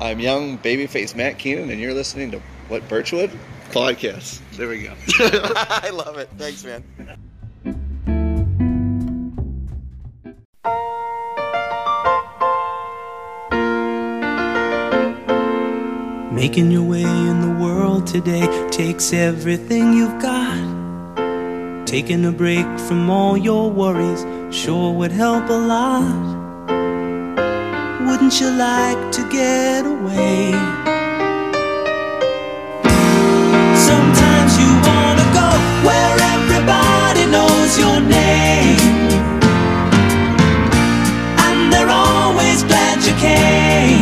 I'm young babyface Matt Keenan, and you're listening to what Birchwood podcast. There we go. I love it. Thanks, man. Making your way in the world today takes everything you've got. Taking a break from all your worries sure would help a lot. Wouldn't you like to get away? Sometimes you wanna go where everybody knows your name. And they're always glad you came.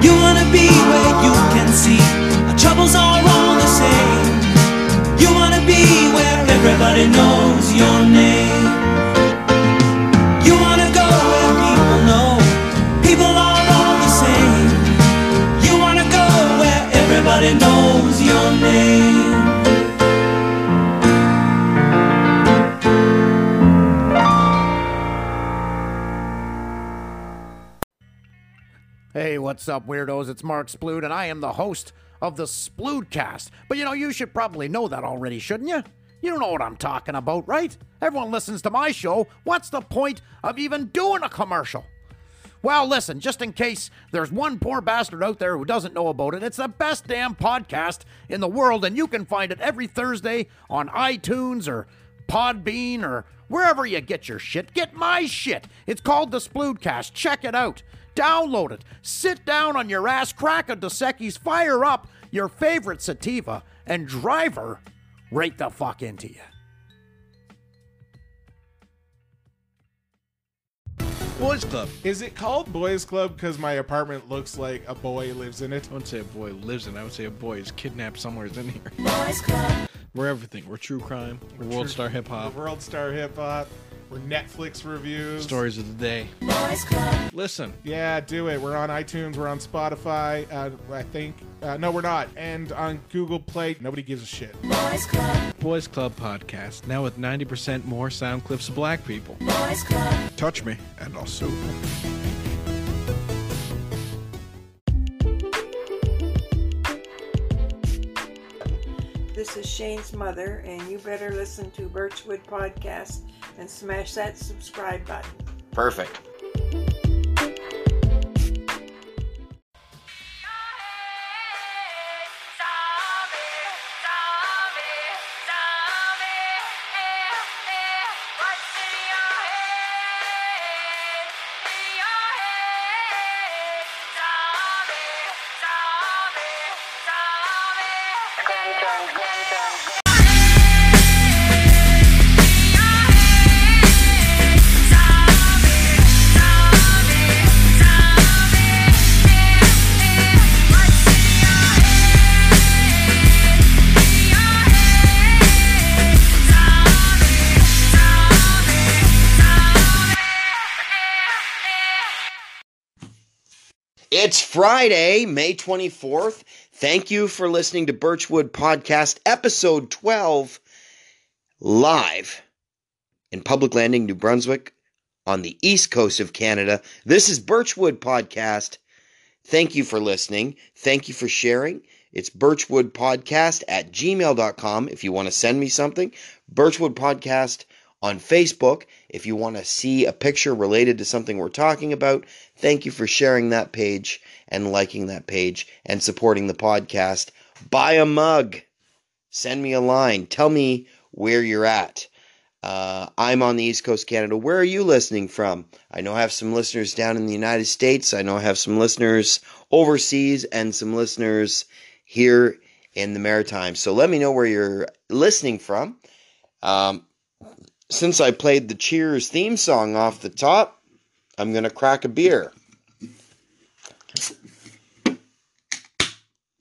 You wanna be where you can see our troubles are all the same. You wanna be where everybody knows your name. What's up, weirdos? It's Mark Splood, and I am the host of the Sploodcast. But you know, you should probably know that already, shouldn't you? You know what I'm talking about, right? Everyone listens to my show. What's the point of even doing a commercial? Well, listen, just in case there's one poor bastard out there who doesn't know about it, it's the best damn podcast in the world, and you can find it every Thursday on iTunes or Podbean or wherever you get your shit. Get my shit. It's called the Sploodcast. Check it out. Download it. Sit down on your ass, crack a Dos Equis, fire up your favorite sativa, and driver right the fuck into you. Boys Club. Is it called Boys Club because my apartment looks like a boy lives in it? I wouldn't say a boy lives in. it. I would say a boy is kidnapped somewhere in here. Boys Club. We're everything. We're true crime. We're world star hip hop. We're World Star Hip Hop. We're Netflix reviews. Stories of the day. Listen, Yeah, do it. We're on iTunes. We're on Spotify. Uh, I think. Uh, no, we're not. And on Google Play. Nobody gives a shit. Boys Club Boys Club podcast now with 90% more sound clips of black people. Boys Club. Touch me, and I'll sue. This is Shane's mother, and you better listen to Birchwood Podcast and smash that subscribe button. Perfect. It's Friday, May 24th. Thank you for listening to Birchwood Podcast, episode 12, live in Public Landing, New Brunswick, on the east coast of Canada. This is Birchwood Podcast. Thank you for listening. Thank you for sharing. It's Birchwood Podcast at gmail.com if you want to send me something. Birchwood Podcast on Facebook if you want to see a picture related to something we're talking about. Thank you for sharing that page and liking that page and supporting the podcast. Buy a mug. Send me a line. Tell me where you're at. Uh, I'm on the East Coast, Canada. Where are you listening from? I know I have some listeners down in the United States. I know I have some listeners overseas and some listeners here in the Maritimes. So let me know where you're listening from. Um, since I played the Cheers theme song off the top, I'm going to crack a beer.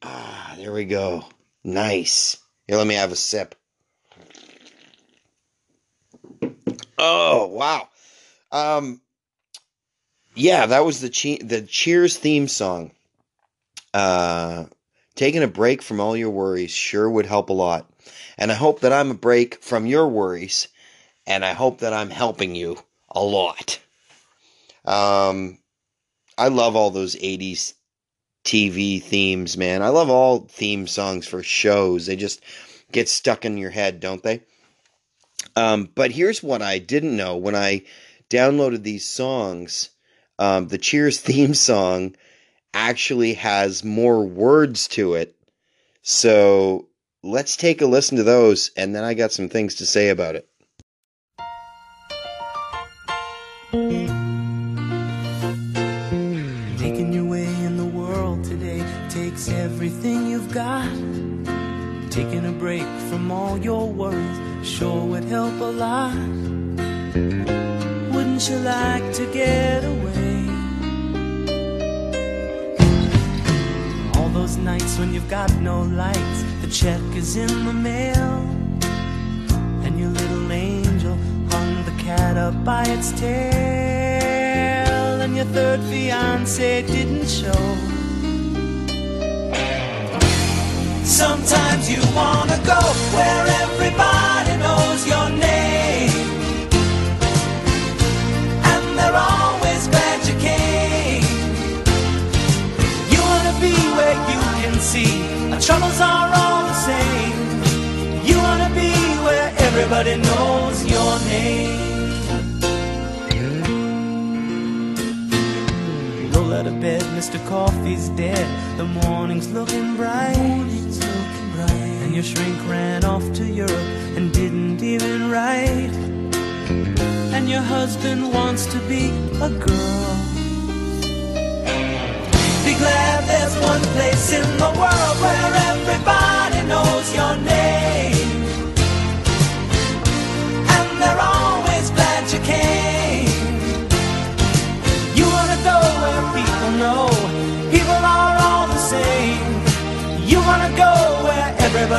Ah, there we go. Nice. Here, let me have a sip. Oh, wow. Um, yeah, that was the che- the Cheers theme song. Uh, taking a break from all your worries sure would help a lot. And I hope that I'm a break from your worries and I hope that I'm helping you a lot. Um, I love all those 80s TV themes, man. I love all theme songs for shows. They just get stuck in your head, don't they? Um, but here's what I didn't know when I downloaded these songs. Um, the Cheers theme song actually has more words to it. So let's take a listen to those, and then I got some things to say about it. Lot. Wouldn't you like to get away? All those nights when you've got no lights, the check is in the mail, and your little angel hung the cat up by its tail, and your third fiance didn't show. Sometimes you wanna go where everybody knows your name, and they're always glad you came. You wanna be where you can see our troubles are all the same. You wanna be where everybody knows your name. Roll out of bed, Mr. Coffee's dead. The morning's looking bright. And your shrink ran off to Europe and didn't even write. And your husband wants to be a girl. Be glad there's one place in the world where everybody knows your name.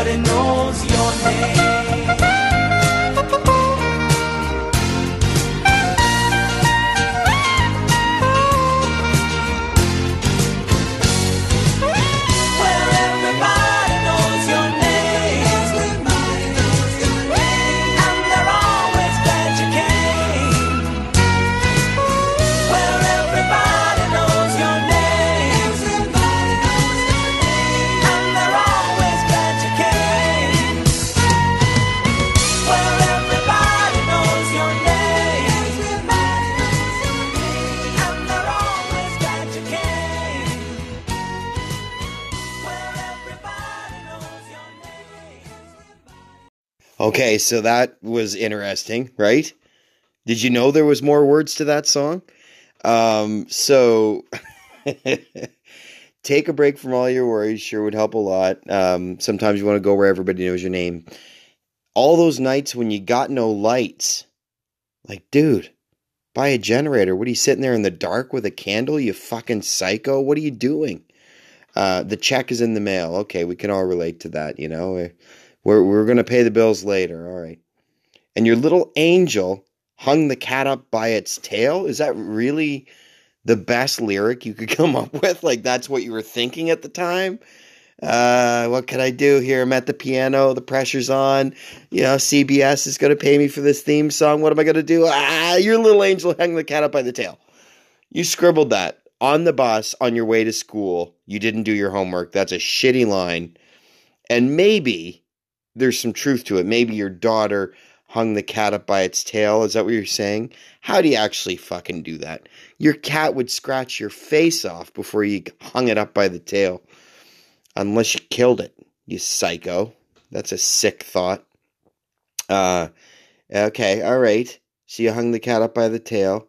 Where everybody knows your name. Okay, so that was interesting, right? Did you know there was more words to that song? Um, so take a break from all your worries sure would help a lot. Um, sometimes you want to go where everybody knows your name. All those nights when you got no lights, like, dude, buy a generator. What are you sitting there in the dark with a candle? You fucking psycho. What are you doing? Uh, the check is in the mail. Okay, we can all relate to that, you know. We're we're, going to pay the bills later. All right. And your little angel hung the cat up by its tail. Is that really the best lyric you could come up with? Like that's what you were thinking at the time? Uh, what can I do here? I'm at the piano. The pressure's on. You know, CBS is going to pay me for this theme song. What am I going to do? Ah, your little angel hung the cat up by the tail. You scribbled that on the bus on your way to school. You didn't do your homework. That's a shitty line. And maybe there's some truth to it. Maybe your daughter hung the cat up by its tail. Is that what you're saying? How do you actually fucking do that? Your cat would scratch your face off before you hung it up by the tail. Unless you killed it, you psycho. That's a sick thought. Uh, okay, all right. So you hung the cat up by the tail.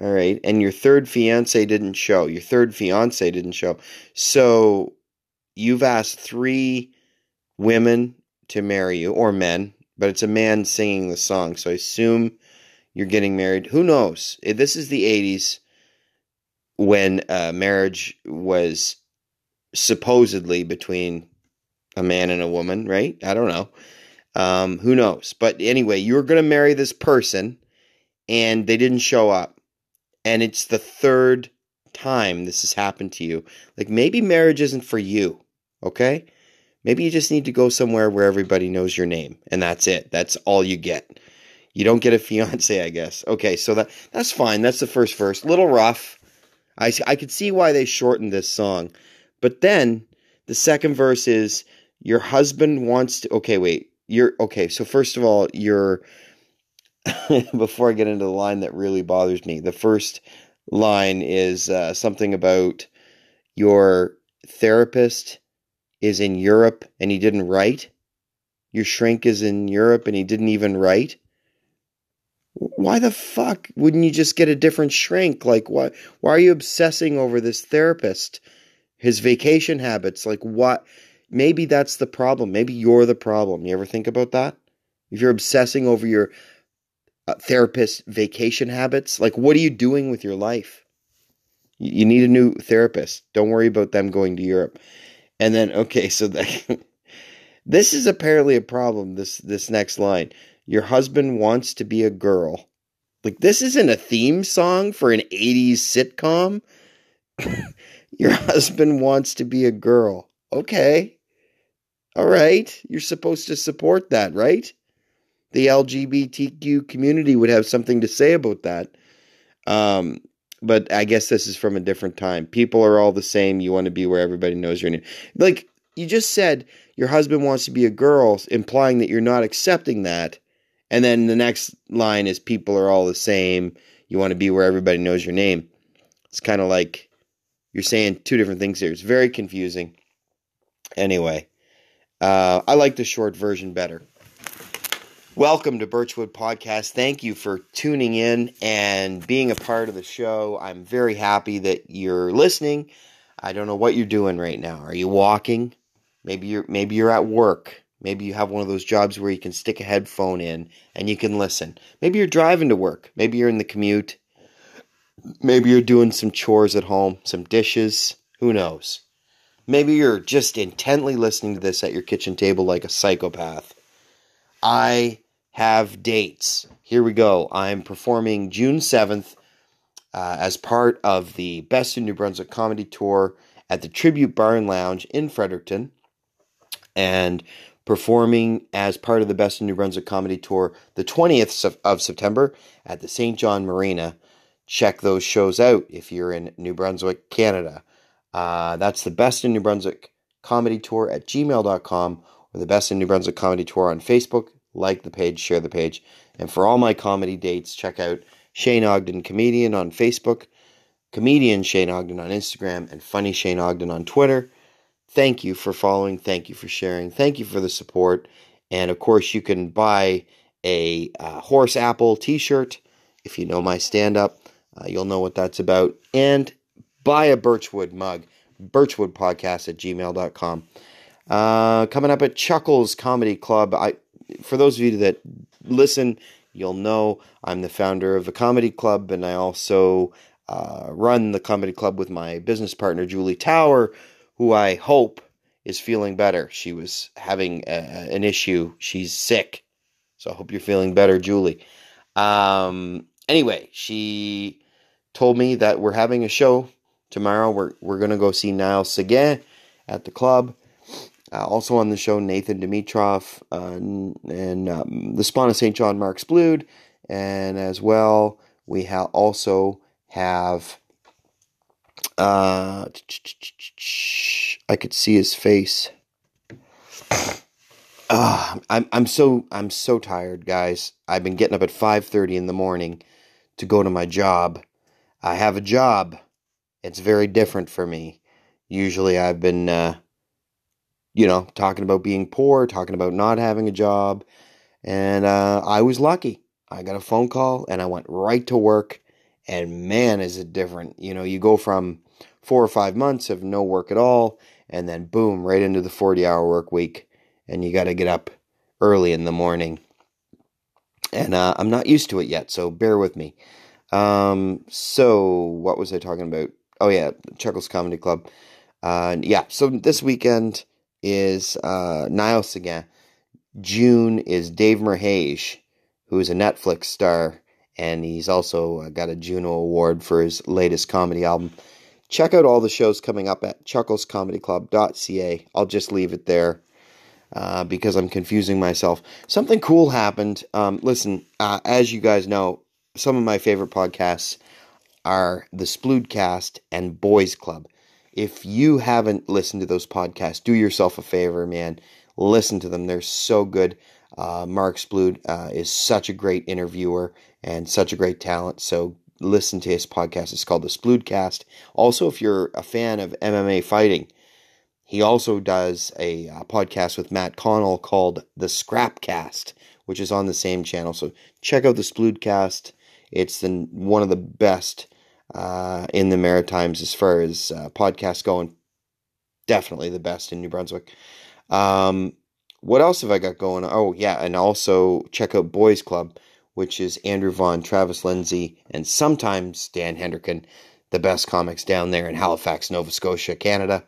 All right. And your third fiance didn't show. Your third fiance didn't show. So you've asked three women to marry you, or men, but it's a man singing the song. So I assume you're getting married. Who knows? Eh, This is the 80s when uh, marriage was supposedly between a man and a woman, right? I don't know. Um, who knows? But anyway, you're going to marry this person and they didn't show up. And it's the third time this has happened to you. Like maybe marriage isn't for you, okay? Maybe you just need to go somewhere where everybody knows your name and that's it. That's all you get. You don't get a fiance, I guess. Okay, so that that's fine. That's the first verse. Little rough. I, I could see why they shortened this song. But then the second verse is your husband wants to. Okay, wait. You're okay. So, first of all, you're. before I get into the line that really bothers me, the first line is uh, something about your therapist is in Europe and he didn't write. Your shrink is in Europe and he didn't even write. Why the fuck wouldn't you just get a different shrink? Like, why? Why are you obsessing over this therapist? His vacation habits, like what? Maybe that's the problem. Maybe you're the problem. You ever think about that? If you're obsessing over your uh, therapist vacation habits, like what are you doing with your life? You need a new therapist. Don't worry about them going to Europe. And then, okay, so this is apparently a problem. This this next line your husband wants to be a girl. Like, this isn't a theme song for an 80s sitcom. your husband wants to be a girl. Okay. All right. You're supposed to support that, right? The LGBTQ community would have something to say about that. Um, but I guess this is from a different time. People are all the same. You want to be where everybody knows your name. Like you just said, your husband wants to be a girl, implying that you're not accepting that. And then the next line is people are all the same. You want to be where everybody knows your name. It's kind of like you're saying two different things here. It's very confusing. Anyway, uh, I like the short version better. Welcome to Birchwood Podcast. Thank you for tuning in and being a part of the show. I'm very happy that you're listening. I don't know what you're doing right now. Are you walking? Maybe you're maybe you're at work. Maybe you have one of those jobs where you can stick a headphone in and you can listen. Maybe you're driving to work. Maybe you're in the commute. Maybe you're doing some chores at home, some dishes. Who knows? Maybe you're just intently listening to this at your kitchen table like a psychopath. I have dates. Here we go. I'm performing June 7th uh, as part of the Best in New Brunswick comedy tour at the Tribute Bar and Lounge in Fredericton. And performing as part of the Best in New Brunswick Comedy Tour the 20th of September at the St. John Marina. Check those shows out if you're in New Brunswick, Canada. Uh, that's the Best in New Brunswick Comedy Tour at gmail.com or the Best in New Brunswick Comedy Tour on Facebook. Like the page, share the page. And for all my comedy dates, check out Shane Ogden Comedian on Facebook, Comedian Shane Ogden on Instagram, and Funny Shane Ogden on Twitter. Thank you for following. Thank you for sharing. Thank you for the support. And of course, you can buy a uh, Horse Apple t shirt. If you know my stand up, uh, you'll know what that's about. And buy a Birchwood mug, birchwoodpodcast at gmail.com. Uh, coming up at Chuckles Comedy Club. I, for those of you that listen, you'll know I'm the founder of a comedy club, and I also uh, run the comedy club with my business partner, Julie Tower who I hope is feeling better. She was having a, an issue. She's sick. So I hope you're feeling better, Julie. Um, anyway, she told me that we're having a show tomorrow. We're, we're to go see Niall Seguin at the club. Uh, also on the show, Nathan Dimitrov uh, and um, the Spawn of St. John Mark Splood. And as well, we ha- also have uh, I could see his face. Uh, I'm I'm so I'm so tired, guys. I've been getting up at 5:30 in the morning to go to my job. I have a job. It's very different for me. Usually I've been uh, you know, talking about being poor, talking about not having a job, and uh, I was lucky. I got a phone call and I went right to work and man, is it different. You know, you go from four or five months of no work at all, and then boom, right into the 40 hour work week, and you got to get up early in the morning. And uh, I'm not used to it yet, so bear with me. Um, so, what was I talking about? Oh, yeah, Chuckles Comedy Club. Uh, yeah, so this weekend is uh, Seguin. June is Dave Merheje, who is a Netflix star and he's also uh, got a Juno Award for his latest comedy album. Check out all the shows coming up at chucklescomedyclub.ca. I'll just leave it there uh, because I'm confusing myself. Something cool happened. Um, listen, uh, as you guys know, some of my favorite podcasts are the Sploodcast and Boys Club. If you haven't listened to those podcasts, do yourself a favor, man. Listen to them. They're so good. Uh, Mark Splood uh, is such a great interviewer and such a great talent. So listen to his podcast. It's called the Sploodcast. Also, if you're a fan of MMA fighting, he also does a uh, podcast with Matt Connell called the Scrapcast, which is on the same channel. So check out the Sploodcast. It's the one of the best uh, in the Maritimes as far as uh, podcasts going. Definitely the best in New Brunswick. Um, what else have I got going? Oh yeah, and also check out Boys Club, which is Andrew Vaughn, Travis Lindsay, and sometimes Dan Hendricken, the best comics down there in Halifax, Nova Scotia, Canada.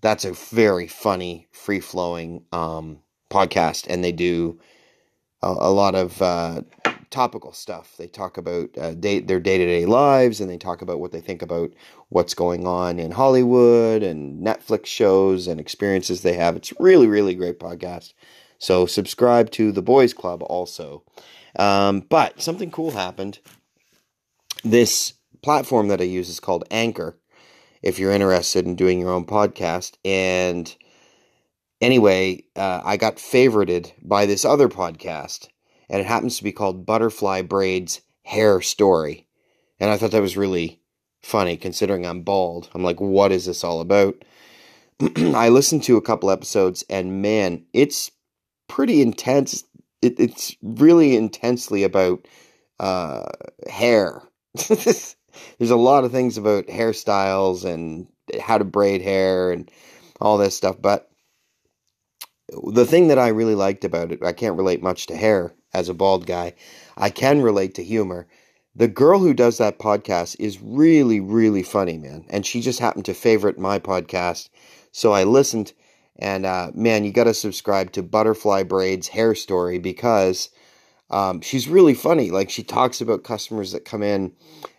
That's a very funny, free flowing um, podcast, and they do a, a lot of uh, topical stuff. They talk about uh, day, their day to day lives and they talk about what they think about what's going on in Hollywood and Netflix shows and experiences they have. It's really, really great podcast. So subscribe to the Boys Club also. Um, but something cool happened. This platform that I use is called Anchor. If you're interested in doing your own podcast, and anyway, uh, I got favorited by this other podcast and it happens to be called Butterfly Braids Hair Story. And I thought that was really funny considering I'm bald. I'm like, what is this all about? I listened to a couple episodes and man, it's pretty intense. It, it's really intensely about uh, hair. There's a lot of things about hairstyles and how to braid hair and all this stuff. But the thing that I really liked about it, I can't relate much to hair as a bald guy. I can relate to humor. The girl who does that podcast is really, really funny, man. And she just happened to favorite my podcast. So I listened, and uh, man, you got to subscribe to Butterfly Braids Hair Story because um, she's really funny. Like, she talks about customers that come in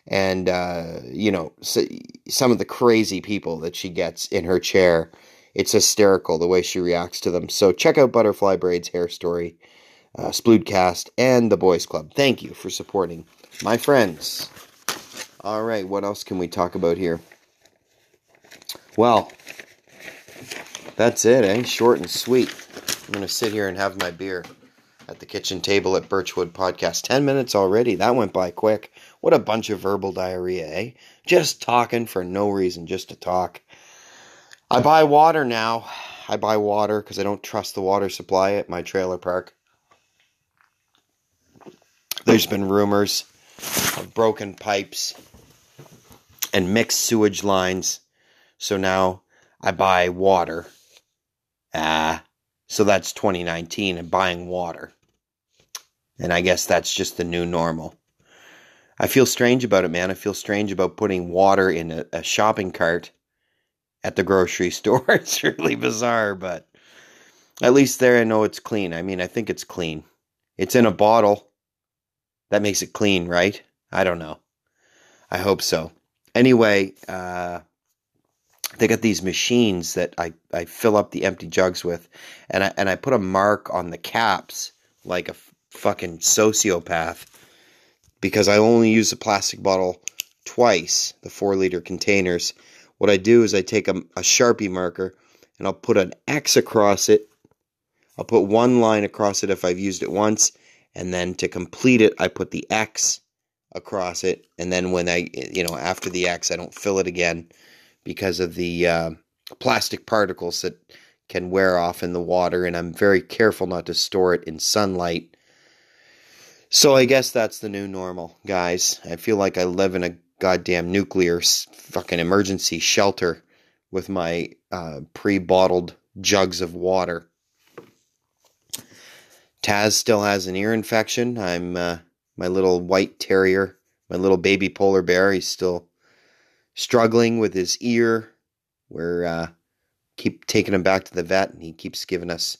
and, uh, you know, some of the crazy people that she gets in her chair. It's hysterical the way she reacts to them. So check out Butterfly Braids Hair Story uh, Sploodcast, and the Boys Club. Thank you for supporting my friends. All right, what else can we talk about here? Well, that's it, eh? Short and sweet. I'm going to sit here and have my beer at the kitchen table at Birchwood Podcast. 10 minutes already. That went by quick. What a bunch of verbal diarrhea, eh? Just talking for no reason, just to talk. I buy water now. I buy water because I don't trust the water supply at my trailer park. There's been rumors of broken pipes and mixed sewage lines. So now I buy water. Ah, so that's 2019 and buying water. And I guess that's just the new normal. I feel strange about it, man. I feel strange about putting water in a, a shopping cart at the grocery store. it's really bizarre, but at least there I know it's clean. I mean, I think it's clean. It's in a bottle. That makes it clean, right? I don't know. I hope so. Anyway, uh, they got these machines that I, I fill up the empty jugs with, and I and I put a mark on the caps like a f- fucking sociopath because I only use the plastic bottle twice, the four liter containers. What I do is I take a, a sharpie marker and I'll put an X across it. I'll put one line across it if I've used it once, and then to complete it, I put the X across it, and then when I, you know, after the X, I don't fill it again because of the uh, plastic particles that can wear off in the water, and I'm very careful not to store it in sunlight. So I guess that's the new normal, guys. I feel like I live in a goddamn nuclear fucking emergency shelter with my uh, pre-bottled jugs of water. Taz still has an ear infection. I'm uh, my little white terrier, my little baby polar bear. He's still struggling with his ear. We're uh, keep taking him back to the vet, and he keeps giving us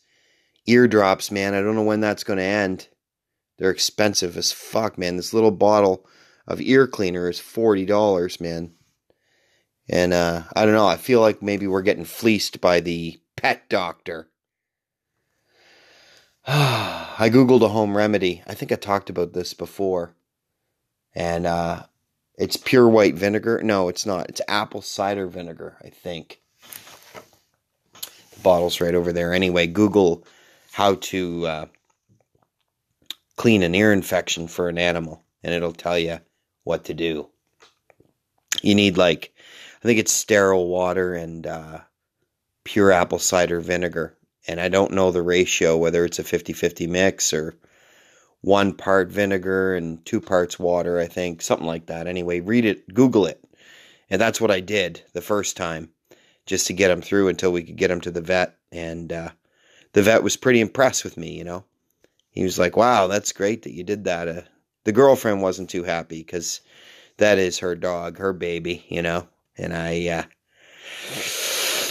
ear drops. Man, I don't know when that's going to end. They're expensive as fuck, man. This little bottle of ear cleaner is forty dollars, man. And uh, I don't know. I feel like maybe we're getting fleeced by the pet doctor. I googled a home remedy. I think I talked about this before, and uh, It's pure white vinegar. No, it's not. It's apple cider vinegar, I think. The bottle's right over there. Anyway, Google how to uh, clean an ear infection for an animal, and it'll tell you what to do. You need, like, I think it's sterile water and uh, pure apple cider vinegar. And I don't know the ratio, whether it's a 50 50 mix or one part vinegar and two parts water, I think, something like that. Anyway, read it, Google it. And that's what I did the first time, just to get him through until we could get him to the vet. And uh, the vet was pretty impressed with me, you know. He was like, wow, that's great that you did that. Uh, the girlfriend wasn't too happy because that is her dog, her baby, you know. And I, uh,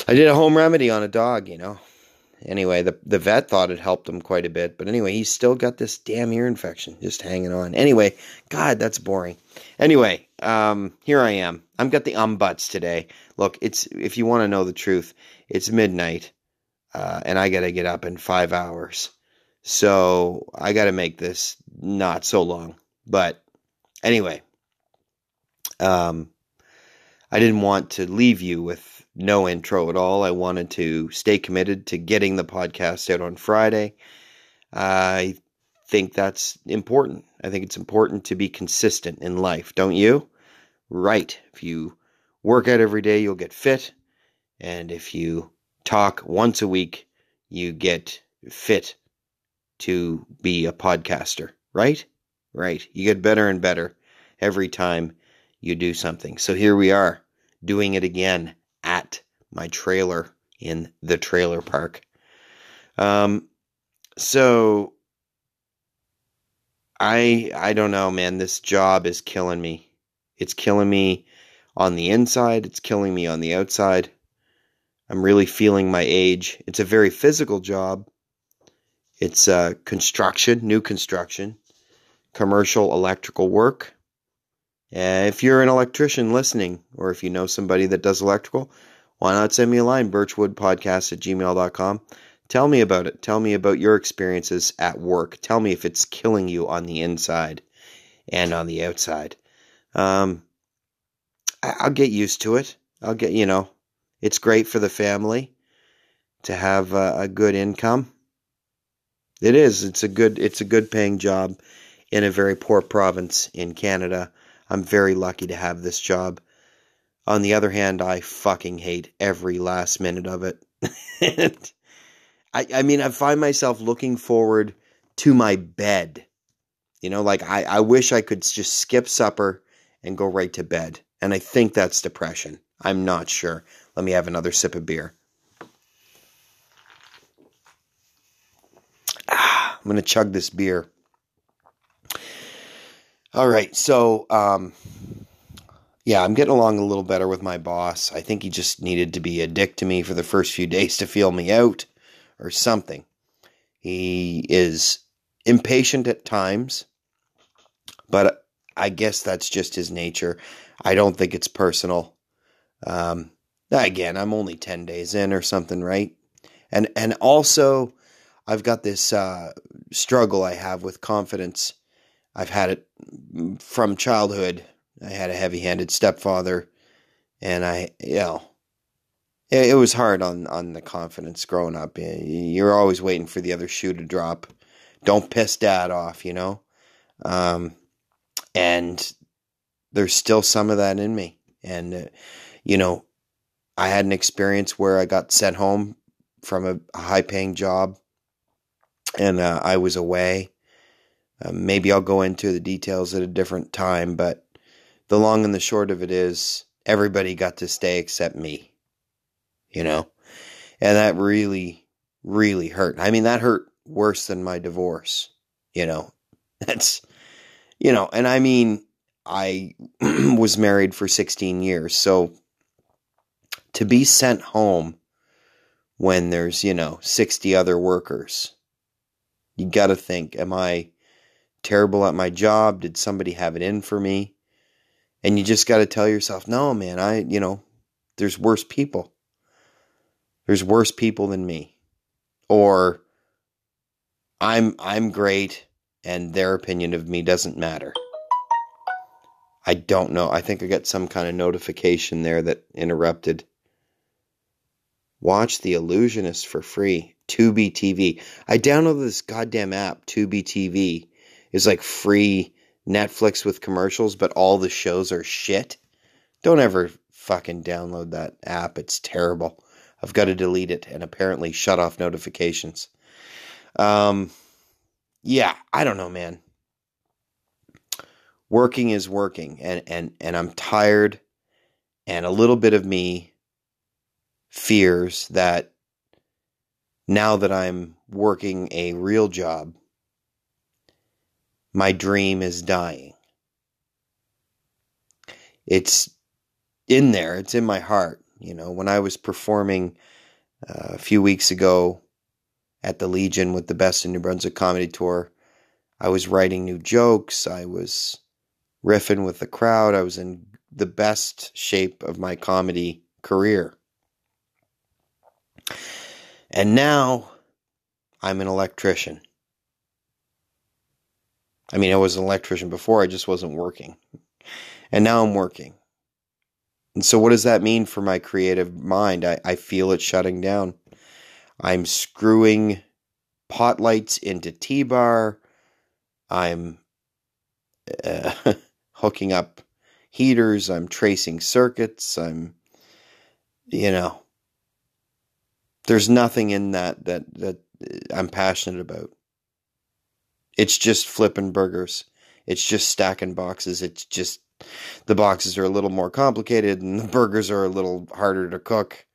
I did a home remedy on a dog, you know anyway, the the vet thought it helped him quite a bit, but anyway, he's still got this damn ear infection just hanging on. Anyway, God, that's boring. Anyway, um, here I am. I've got the umbuts today. Look, it's if you want to know the truth, it's midnight, uh, and I got to get up in five hours, so I got to make this not so long. But anyway, um, I didn't want to leave you with no intro at all. I wanted to stay committed to getting the podcast out on Friday. I think that's important. I think it's important to be consistent in life, don't you? Right. If you work out every day, you'll get fit. And if you talk once a week, you get fit to be a podcaster, right? Right. You get better and better every time you do something. So here we are doing it again my trailer in the trailer park. Um, so I I don't know, man. This job is killing me. It's killing me on the inside. It's killing me on the outside. I'm really feeling my age. It's a very physical job. It's uh, construction, new construction, commercial electrical work. Uh, if you're an electrician listening, or if you know somebody that does electrical, why not send me a line, birchwoodpodcast at gmail.com. Tell me about it. Tell me about your experiences at work. Tell me if it's killing you on the inside and on the outside. Um, I'll get used to it. I'll get, you know, it's great for the family to have a, a good income. It is. It's a good. It's a good paying job in a very poor province in Canada. I'm very lucky to have this job. On the other hand, I fucking hate every last minute of it. I, I mean, I find myself looking forward to my bed. You know, like I, I wish I could just skip supper and go right to bed. And I think that's depression. I'm not sure. Let me have another sip of beer. Ah, I'm going to chug this beer. All right, so um, yeah, I'm getting along a little better with my boss. I think he just needed to be a dick to me for the first few days to feel me out or something. He is impatient at times, but I guess that's just his nature. I don't think it's personal. Um, again, I'm only 10 days in or something, right? And and also I've got this uh, struggle I have with confidence I've had it from childhood. I had a heavy-handed stepfather, and I, you know, it, it was hard on on the confidence growing up. You're always waiting for the other shoe to drop. Don't piss dad off, you know. Um, and there's still some of that in me, and uh, you know, I had an experience where I got sent home from a, a high-paying job, and uh, I was away um, maybe I'll go into the details at a different time, but the long and the short of it is everybody got to stay except me. You know? And that really, really hurt. I mean, that hurt worse than my divorce. You know? That's, you know, and I mean, I was married for 16 years. So to be sent home when there's, you know, 60 other workers, you got to think, am I terrible at my job? Did somebody have it in for me? And you just got to tell yourself, no, man, I, you know, there's worse people. There's worse people than me. Or I'm I'm great and their opinion of me doesn't matter. I don't know. I think I got some kind of notification there that interrupted. Watch The Illusionist for free. Tubi TV. I downloaded this goddamn app, Tubi TV. It's like free Netflix with commercials, but all the shows are shit. Don't ever fucking download that app. It's terrible. I've got to delete it and apparently shut off notifications. Um, yeah, I don't know, man. Working is working, and and and I'm tired, and a little bit of me fears that now that I'm working a real job, my dream is dying. It's in there, it's in my heart. You know, when I was performing uh, a few weeks ago at the Legion with the Best in New Brunswick Comedy Tour, I was writing new jokes. I was riffing with the crowd. I was in the best shape of my comedy career. And now I'm an electrician. I mean, I was an electrician before, I just wasn't working. And now I'm working. And so, what does that mean for my creative mind? I, I feel it shutting down. I'm screwing pot lights into T bar. I'm uh, hooking up heaters. I'm tracing circuits. I'm, you know, there's nothing in that that that I'm passionate about. It's just flipping burgers. It's just stacking boxes. It's just the boxes are a little more complicated and the burgers are a little harder to cook.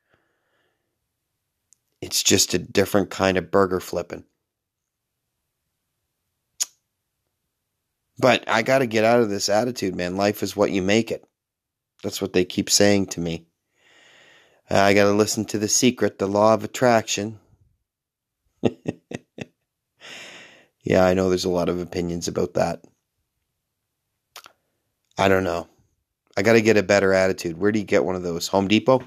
It's just a different kind of burger flipping. But I got to get out of this attitude, man. Life is what you make it. That's what they keep saying to me. I got to listen to The Secret, The Law of Attraction. yeah, I know there's a lot of opinions about that. I don't know. I got to get a better attitude. Where do you get one of those? Home Depot?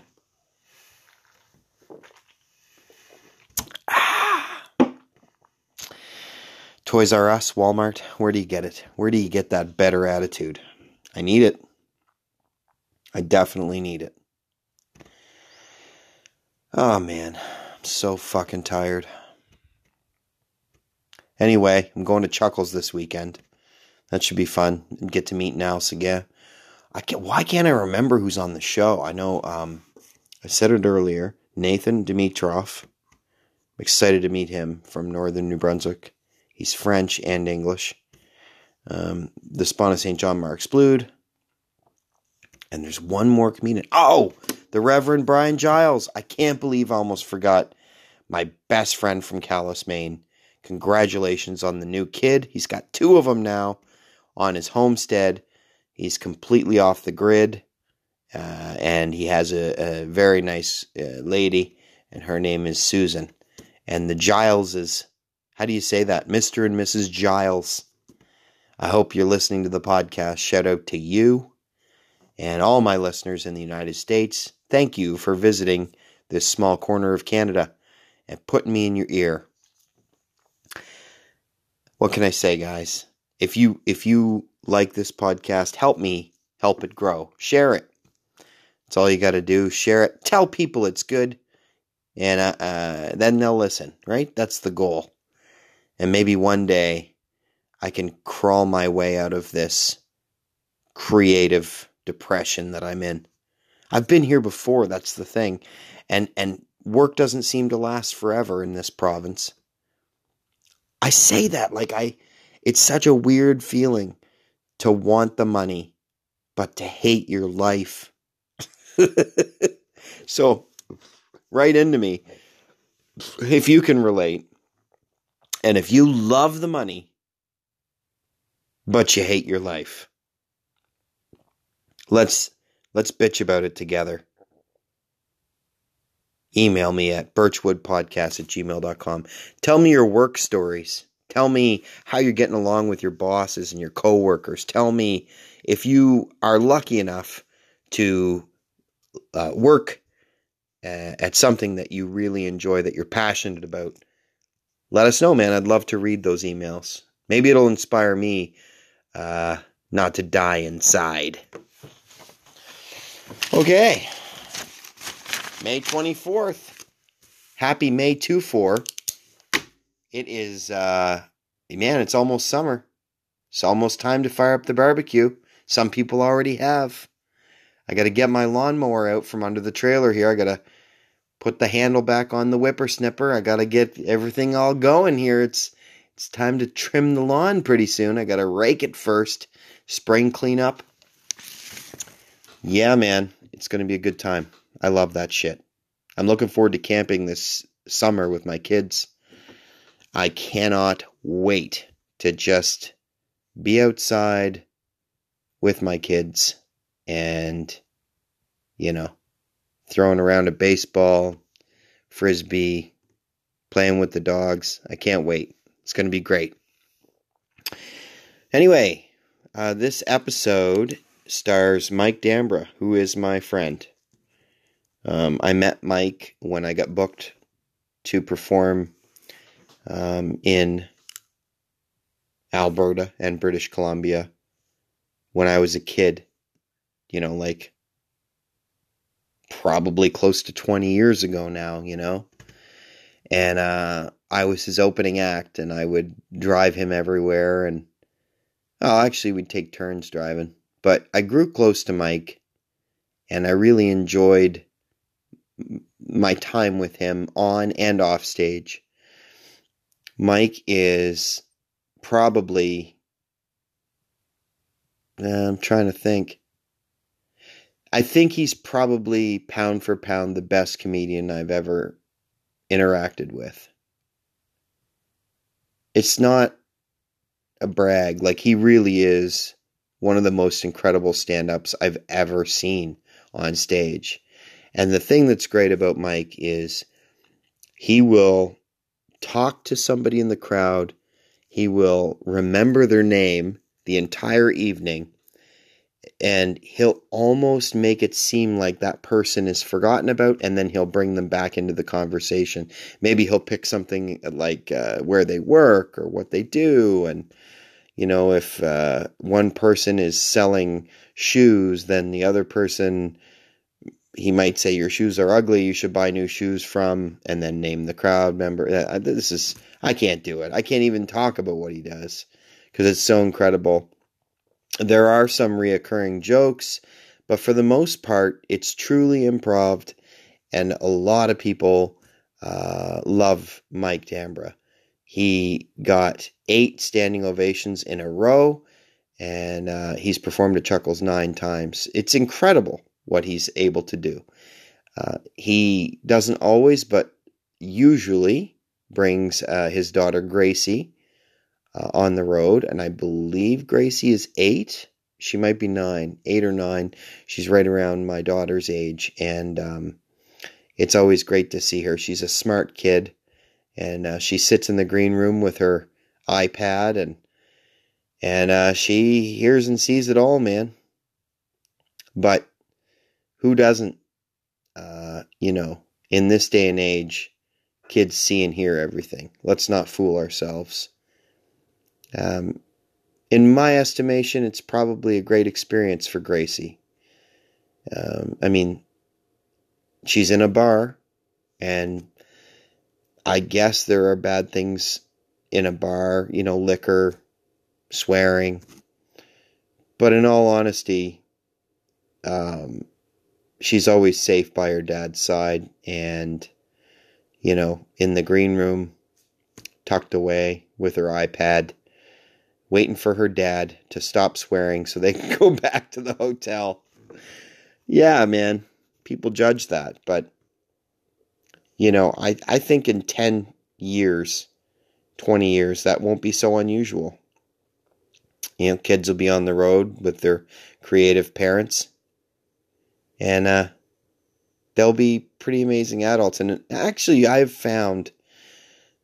Toys R Us, Walmart. Where do you get it? Where do you get that better attitude? I need it. I definitely need it. Oh man, I'm so fucking tired. Anyway, I'm going to Chuckles this weekend. That should be fun. Get to meet Nal Segura. I can't, why can't I remember who's on the show? I know um, I said it earlier. Nathan Dimitrov. I'm excited to meet him from northern New Brunswick. He's French and English. Um, the Spawn of St. John Mark Splood. And there's one more comedian. Oh, the Reverend Brian Giles. I can't believe I almost forgot my best friend from Calais, Maine. Congratulations on the new kid. He's got two of them now on his homestead. He's completely off the grid. Uh, and he has a, a very nice uh, lady, and her name is Susan. And the Gileses, how do you say that? Mr. and Mrs. Giles. I hope you're listening to the podcast. Shout out to you and all my listeners in the United States. Thank you for visiting this small corner of Canada and putting me in your ear. What can I say, guys? If you if you like this podcast, help me help it grow. Share it. That's all you got to do. Share it. Tell people it's good, and uh, uh, then they'll listen. Right? That's the goal. And maybe one day I can crawl my way out of this creative depression that I'm in. I've been here before, that's the thing. And and work doesn't seem to last forever in this province. I say that like I it's such a weird feeling to want the money but to hate your life. so write into me if you can relate and if you love the money but you hate your life. Let's let's bitch about it together. Email me at birchwoodpodcast at gmail.com. Tell me your work stories. Tell me how you're getting along with your bosses and your coworkers. Tell me if you are lucky enough to uh, work uh, at something that you really enjoy, that you're passionate about. Let us know, man. I'd love to read those emails. Maybe it'll inspire me uh, not to die inside. Okay. May 24th. Happy May 2 4. It is, uh, man, it's almost summer. It's almost time to fire up the barbecue. Some people already have. I got to get my lawnmower out from under the trailer here. I got to put the handle back on the whippersnipper. I got to get everything all going here. It's it's time to trim the lawn pretty soon. I got to rake it first, spring cleanup. Yeah, man, it's going to be a good time. I love that shit. I'm looking forward to camping this summer with my kids. I cannot wait to just be outside with my kids and, you know, throwing around a baseball, frisbee, playing with the dogs. I can't wait. It's going to be great. Anyway, uh, this episode stars Mike Dambra, who is my friend. Um, I met Mike when I got booked to perform um, in Alberta and British Columbia when I was a kid. You know, like probably close to 20 years ago now, you know. And uh, I was his opening act, and I would drive him everywhere. And oh, actually, we'd take turns driving. But I grew close to Mike, and I really enjoyed my time with him on and off stage. Mike is probably, uh, I'm trying to think. I think he's probably pound for pound the best comedian I've ever interacted with. It's not a brag. Like, he really is one of the most incredible stand ups I've ever seen on stage. And the thing that's great about Mike is he will talk to somebody in the crowd, he will remember their name the entire evening, and he'll almost make it seem like that person is forgotten about, and then he'll bring them back into the conversation. Maybe he'll pick something like uh, where they work or what they do, and you know, if uh, one person is selling shoes, then the other person he might say your shoes are ugly you should buy new shoes from and then name the crowd member. Uh, this is i can't do it. I can't even talk about what he does because it's so incredible. There are some reoccurring jokes but for the most part it's truly improv and a lot of people uh, love mike dambra. He got eight standing ovations in a row and uh, he's performed at chuckles nine times. It's incredible what he's able to do. Uh, he doesn't always, but usually brings uh, his daughter Gracie uh, on the road, and I believe Gracie is eight. She might be nine, eight or nine. She's right around my daughter's age, and um, it's always great to see her. She's a smart kid, and uh, she sits in the green room with her iPad, and and uh, she hears and sees it all, man. But who doesn't, uh, you know, in this day and age, kids see and hear everything. Let's not fool ourselves. Um, in my estimation, it's probably a great experience for Gracie. Um, I mean, she's in a bar, and I guess there are bad things in a bar, you know, liquor, swearing. But in all honesty, um, she's always safe by her dad's side and you know in the green room tucked away with her ipad waiting for her dad to stop swearing so they can go back to the hotel. Yeah man people judge that but you know i, I think in 10 years 20 years that won't be so unusual. You know kids will be on the road with their creative parents and uh, they'll be pretty amazing adults. And actually, I've found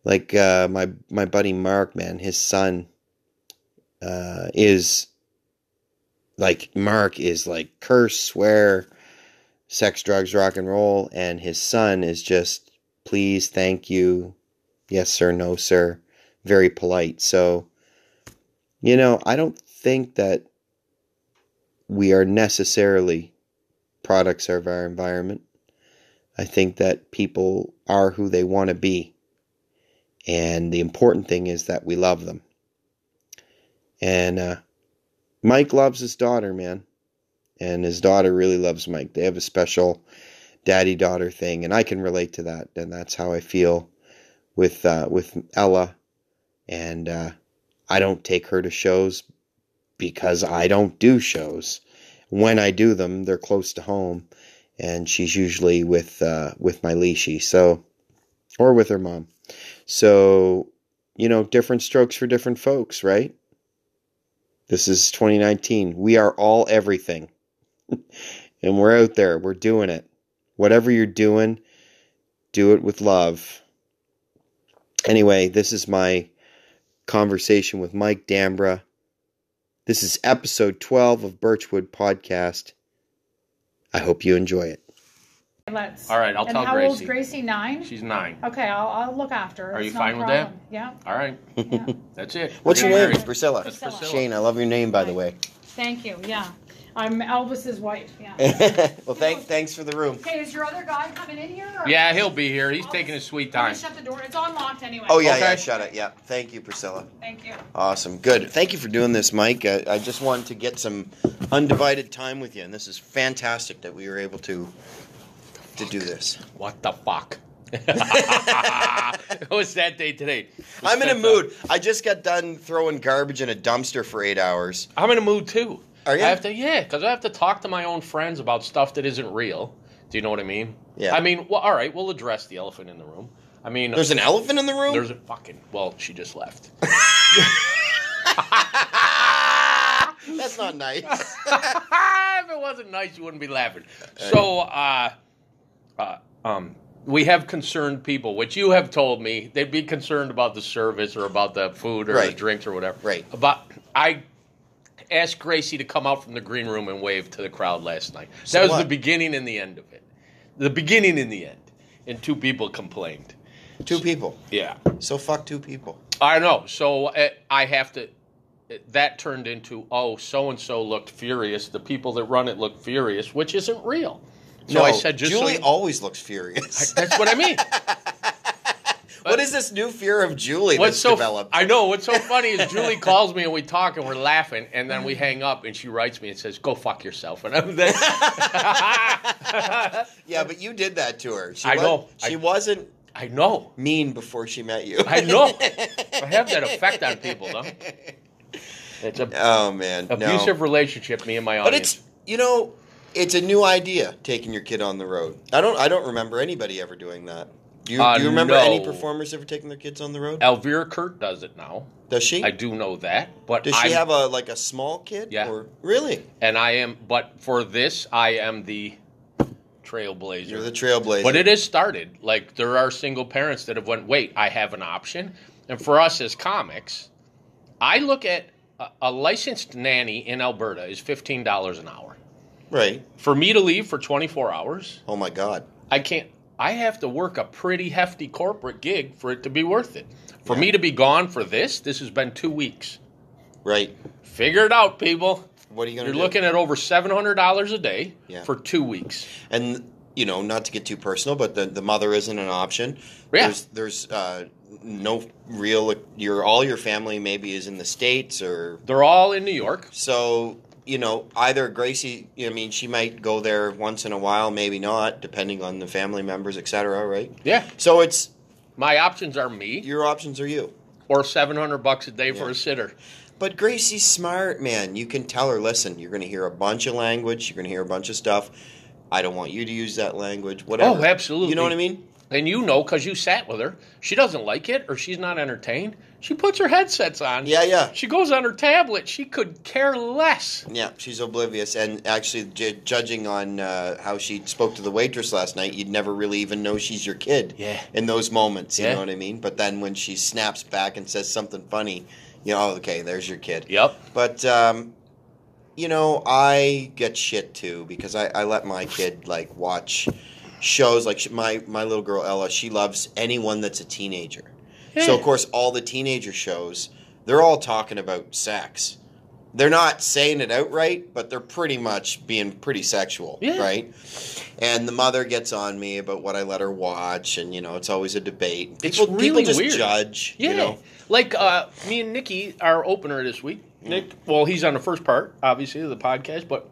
like uh, my my buddy Mark, man, his son uh, is like Mark is like curse, swear, sex, drugs, rock and roll, and his son is just please, thank you, yes sir, no sir, very polite. So, you know, I don't think that we are necessarily products of our environment. I think that people are who they want to be. And the important thing is that we love them. And uh, Mike loves his daughter, man. And his daughter really loves Mike. They have a special daddy daughter thing. And I can relate to that. And that's how I feel with, uh, with Ella. And uh, I don't take her to shows because I don't do shows. When I do them, they're close to home, and she's usually with uh, with my leashy, so or with her mom. So, you know, different strokes for different folks, right? This is 2019. We are all everything. and we're out there. We're doing it. Whatever you're doing, do it with love. Anyway, this is my conversation with Mike Dambra. This is episode 12 of Birchwood Podcast. I hope you enjoy it. Let's. All right, I'll and tell how Gracie. old's Gracie? Nine. She's nine. Okay, I'll, I'll look after her. Are you It's not a fine with that? problem. Yeah. All right. Yeah. That's it. What's your We're name? married. Priscilla. That's Priscilla. Priscilla. Shane, I love your name, by the way. Thank you. Yeah. I'm Elvis's wife. Yeah. well, thank, thanks for the room. okay, is your other guy coming in here? Or? Yeah, he'll be here. He's taking his sweet Let me time. shut the door. It's unlocked anyway. Oh, yeah, Okay. yeah, shut it. Yeah. Thank you, Priscilla. Thank you. Awesome. Good. Thank you for doing this, Mike. I, I just wanted to get some undivided time with you, and this is fantastic that we were able to to do this. What the fuck? it was that day today. It I'm in a fantastic. mood. I just got done throwing garbage in a dumpster for eight hours. I'm in a mood too. Are you? I have to, yeah, because I have to talk to my own friends about stuff that isn't real. Do you know what I mean? Yeah. I mean, well, all right, we'll address the elephant in the room. I mean, There's an elephant in the room? there's a fucking. Well, she just left. That's not nice. if it wasn't nice, you wouldn't be laughing. So, uh, uh, um, we have concerned people, which you have told me they'd be concerned about the service or about the food or the drinks or whatever. Right. But I asked Gracie to come out from the green room and wave to the crowd last night. So that was what? the beginning and the end of it. The beginning and the end. And two people complained. two people. Yeah. So fuck two people. I know. So uh, I have to. That turned into oh, so and so looked furious. The people that run it look furious, which isn't real. So no, I said, just so Julie you- always looks furious. that's what I mean. what is this new fear of Julie What's that's so developed? I know what's so funny is Julie calls me and we talk and we're laughing and then we hang up and she writes me and says, "Go fuck yourself." And I'm then, yeah, but you did that to her. She I wa- know. She I- wasn't I know, mean before she met you. I know. I have that effect on people, though. It's a Oh man, no. abusive relationship. Me and my audience. But it's you know, it's a new idea taking your kid on the road. I don't I don't remember anybody ever doing that. Do you, Uh, do you remember no. any performers ever taking their kids on the road? Elvira Kurt does it now. Does she? I do know that, but Does she I'm- have a like a small kid? Yeah. Or really? and I am. But for this, I am the trailblazer. You're the trailblazer. But it has started. Like there are single parents that have went, wait, I have an option. And for us as comics, I look at a, a licensed nanny in Alberta is fifteen dollars an hour. right. For me to leave for twenty four hours, Oh my god. I can't. I have to work a pretty hefty corporate gig for it to be worth it. For me to be gone for this, this has been two weeks. Right. Figure it out, people. What are you gonna You're do? looking at over seven hundred dollars a day Yeah. for two weeks. and you know, not to get too personal, but the, the mother isn't an option. Yeah. There's there's uh, no real your all your family maybe is in the states or They're all in New York. so you know either Gracie. I mean, she might go there once in a while, maybe not, depending on the family members, etc. Right. Yeah. So it's My options are me your options are you. or seven hundred bucks a day for a sitter. But Gracie's smart, man. You can tell her, listen, you're going to hear a bunch of language. You're going to hear a bunch of stuff. I don't want you to use that language. Whatever. Oh, absolutely. You know what I mean? And you know, because you sat with her, she doesn't like it or she's not entertained. She puts her headsets on. Yeah, yeah. She goes on her tablet. She could care less. Yeah, she's oblivious. And actually, ju- judging on uh, how she spoke to the waitress last night, you'd never really even know she's your kid. Yeah. In those moments, you Yeah. know what I mean. But then when she snaps back and says something funny, you know, oh, okay, there's your kid. Yep. But um, you know, I get shit too because I, I let my kid like watch shows like she, my my little girl Ella. She loves anyone that's a teenager. So of course, all the teenager shows they're all talking about sex. they're not saying it outright, but they're pretty much being pretty sexual, Yeah. right? And the mother gets on me about what I let her watch, and you know, it's always a debate. It's People, really people just weird. judge, Yeah. you know. Like uh, me and Nikki, our opener this week. Nick, well, he's on the first part, obviously, of the podcast, but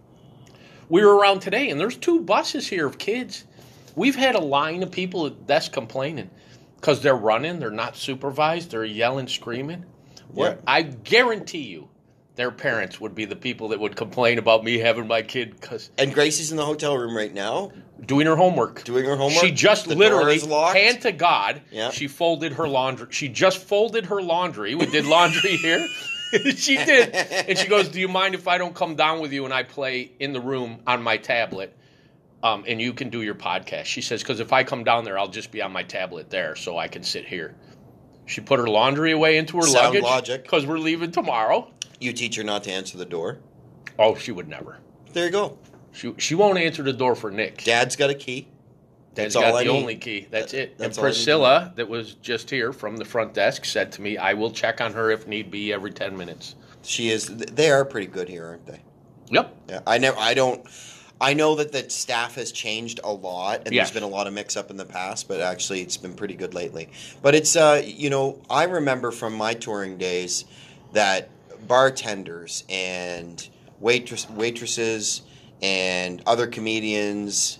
we were around today, and there's two buses here of kids. We've had a line of people that's complaining because they're running, they're not supervised, they're yelling, screaming. Yeah. I guarantee you, their parents would be the people that would complain about me having my kid because And Gracie's in the hotel room right now, doing her homework. doing her homework. She just The literally, hand to God, Yeah. she folded her laundry. She just folded her laundry. We did laundry here. she did. And she goes, Do you mind if I don't come down with you and I play in the room on my tablet? Um, and you can do your podcast. She says, Because if I come down there, I'll just be on my tablet there so I can sit here. She put her laundry away into her Sound luggage logic. because we're leaving tomorrow. You teach her not to answer the door. Oh, she would never. There you go. She, she won't answer the door for Nick. Dad's got a key. Dad's That's all got the need. only key. That's it. that's and all I need to Priscilla, that was just here from the front desk, said to me, "I will check on her if need be every ten minutes." She is. They are pretty good here, aren't they? Yep. Yeah. I never. I don't. I know that the staff has changed a lot, and there's been a lot of mix-up in the past, but actually, it's been pretty good lately. But it's, uh, you know, I remember from my touring days that bartenders and waitress waitresses and other comedians.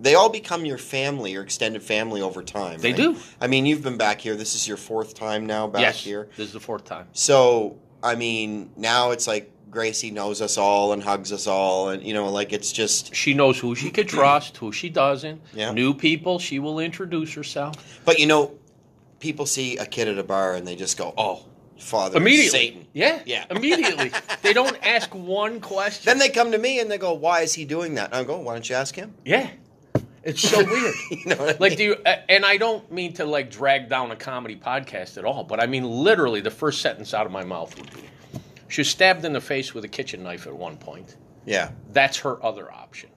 They all become your family or extended family over time. They right? do. I mean, you've been back here. This is your fourth time now back yes. here. This is the fourth time. So, I mean, now it's like Gracie knows us all and hugs us all, and you know, like it's just. She knows who she could trust, who she doesn't. Yeah. New people, she will introduce herself But you know, people see a kid at a bar and they just go, "Oh, Father immediately. Satan." Yeah. Yeah. Immediately. they don't ask one question. Then they come to me and they go, "Why is he doing that?" And I go, "Why don't you ask him?" yeah. It's so weird. You know Like, mean? do you? And I don't mean to like drag down a comedy podcast at all, but I mean literally the first sentence out of my mouth would be, "She was stabbed in the face with a kitchen knife at one point." Yeah. That's her other option.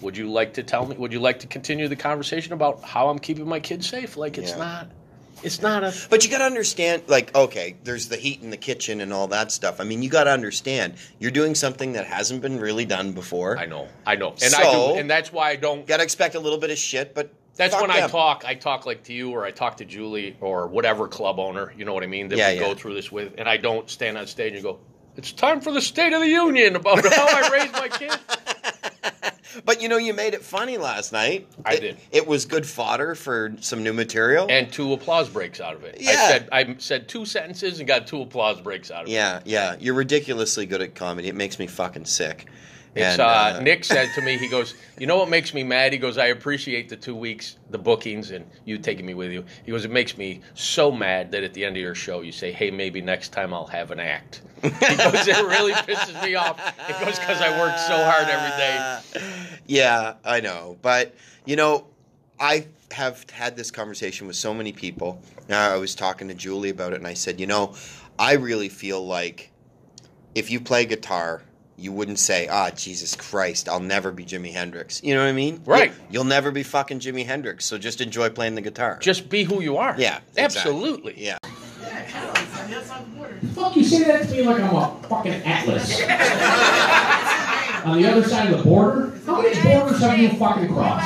Would you like to tell me? Would you like to continue the conversation about how I'm keeping my kids safe? Like it's Yeah. not, it's not a. But you got to understand, like, okay, there's the heat in the kitchen and all that stuff. I mean, you got to understand, you're doing something that hasn't been really done before. I know, I know, and I So- do, and that's why I don't. Got to expect a little bit of shit, but That's when I talk. I talk like to you, or I talk to Julie, or whatever club owner. You know what I mean? That Yeah, we yeah. go through this with, and I don't stand on stage and go. It's time for the State of the Union about how I raised my kids. But you know, you made it funny last night. I It- did. It was good fodder for some new material. And two applause breaks out of it. I Yeah. said I said two sentences and got two applause breaks out of it. yeah, yeah, you're ridiculously good at comedy. It makes me fucking sick. It's And, uh, Nick said to me, he goes, you know what makes me mad? He goes, I appreciate the two weeks, the bookings, and you taking me with you. He goes, it makes me so mad that at the end of your show you say, hey, maybe next time I'll have an act. He goes, it really pisses me off. He goes, because I work so hard every day. Yeah, I know, but you know, I have had this conversation with so many people. Now, I was talking to Julie about it, and I said, you know, I really feel like if you play guitar. You wouldn't say, "Ah, Jesus Christ, I'll never be Jimi Hendrix." You know what I mean? Right. You- You'll never be fucking Jimi Hendrix. So just enjoy playing the guitar. Just be who you are. yeah, exactly. Absolutely. Yeah. Fuck, you say that to me like I'm a fucking atlas. On the other side of the border? How many borders have you fucking crossed?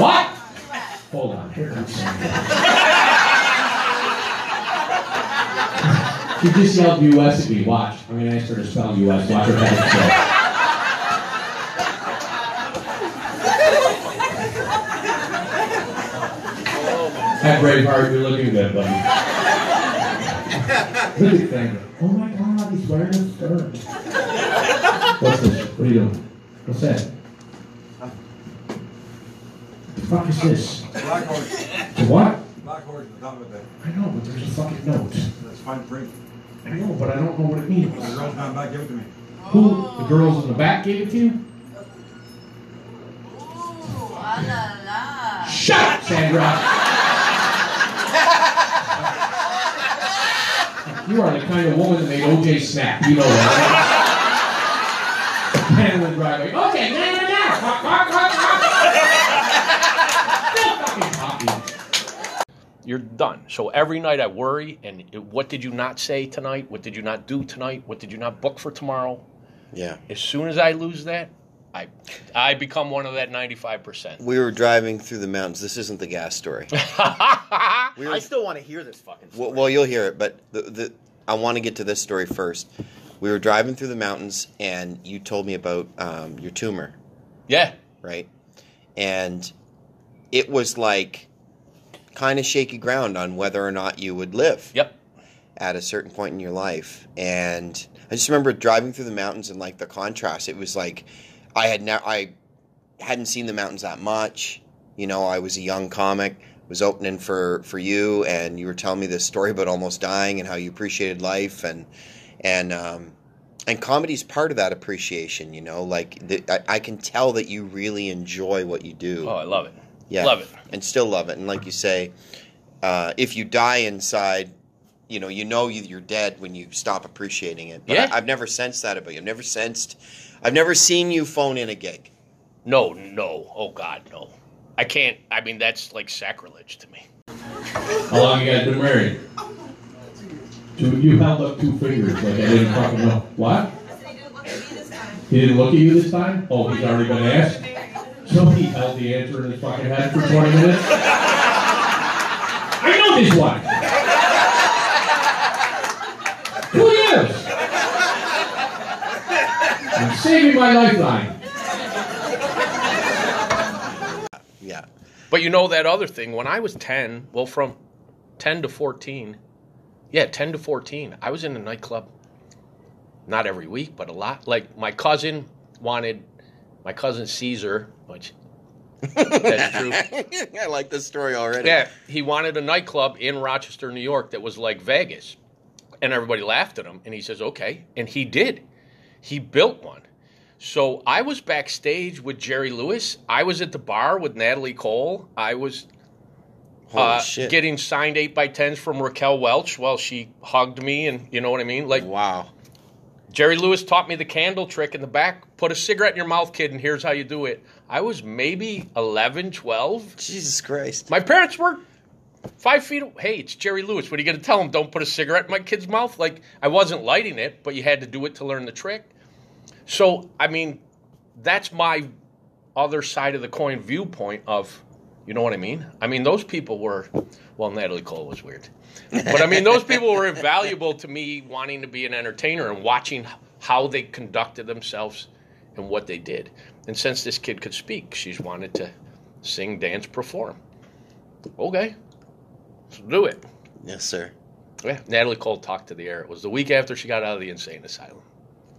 What? Hold on, here comes something. She just yelled US at me, watch. I'm gonna ask her US, watch her back That Braveheart, you're looking good, buddy. Look at Fender. Oh my god, he's wearing a skirt. What's this? What are you doing? What's that? The fuck is this? Black horse. The what? Black horse the top of it. I know, but there's a fucking note. That's fine print. I know, but I don't know what it means. The girl's not back, give it to me. Who? The girls in the back gave it to you? Shut up, Sandra! you are the kind of woman that made OJ snap. You know that. right? Madeline Bradley. Okay, no, no, no. Fuck, fuck, fuck, fuck. No fucking copy. You're done. So every night I worry. And what did you not say tonight? What did you not do tonight? What did you not book for tomorrow? Yeah. As soon as I lose that, I I become one of that 95 percent. We were driving through the mountains. This isn't the gas story. I still want to hear this fucking. Well, well, you'll hear it, but the, the I want to get to this story first. We were driving through the mountains, and you told me about um, your tumor, Yeah. right? And it was like kind of shaky ground on whether or not you would live. Yep. At a certain point in your life, and I just remember driving through the mountains and like the contrast. It was like I had now I hadn't seen the mountains that much. You know, I was a young comic, was opening for for you, and you were telling me this story about almost dying and how you appreciated life, and and um, and comedy's part of that appreciation. You know, like the, I, I can tell that you really enjoy what you do. Oh, I love it. Yeah, Love it. and still love it. And like you say, uh, if you die inside, you know, you know you- you're dead when you stop appreciating it. But Yeah. I, I've never sensed that about you. I've never sensed. I've never seen you phone in a gig. No, no. Oh God, no. I can't. I mean, that's like sacrilege to me. How long have you guys been married? Two, you held up two fingers like I didn't fucking know. What? He didn't look at you this time? Oh, he's already been asked? So he held the answer in his fucking head for 20 minutes? I know this one! Who is? I'm saving my lifeline. Yeah. But you know that other thing. When I was ten, well, from ten to fourteen, yeah, ten to fourteen, I was in a nightclub. Not every week, but a lot. Like my cousin wanted, my cousin Caesar, which that's true. I like this story already. Yeah, he wanted a nightclub in Rochester, New York that was like Vegas. And everybody laughed at him. And he says, okay. And he did. He built one. So I was backstage with Jerry Lewis. I was at the bar with Natalie Cole. I was uh, shit. getting signed 8 by 10s from Raquel Welch while she hugged me. And you know what I mean? Like, wow. Jerry Lewis taught me the candle trick in the back. Put a cigarette in your mouth, kid, and here's how you do it. I was maybe 11, 12. Jesus Christ. My parents were five feet. a- Hey, it's Jerry Lewis. What are you going to tell him? Don't put a cigarette in my kid's mouth. Like I wasn't lighting it, but you had to do it to learn the trick. So I mean, that's my other side of the coin viewpoint of, you know what I mean? I mean, those people were. Well, Natalie Cole was weird, but I mean, those people were invaluable to me wanting to be an entertainer and watching how they conducted themselves and what they did. And since this kid could speak, she's wanted to sing, dance, perform. Okay, let's do it. Yes, sir. Yeah, Natalie Cole talked to the air. It was the week after she got out of the insane asylum.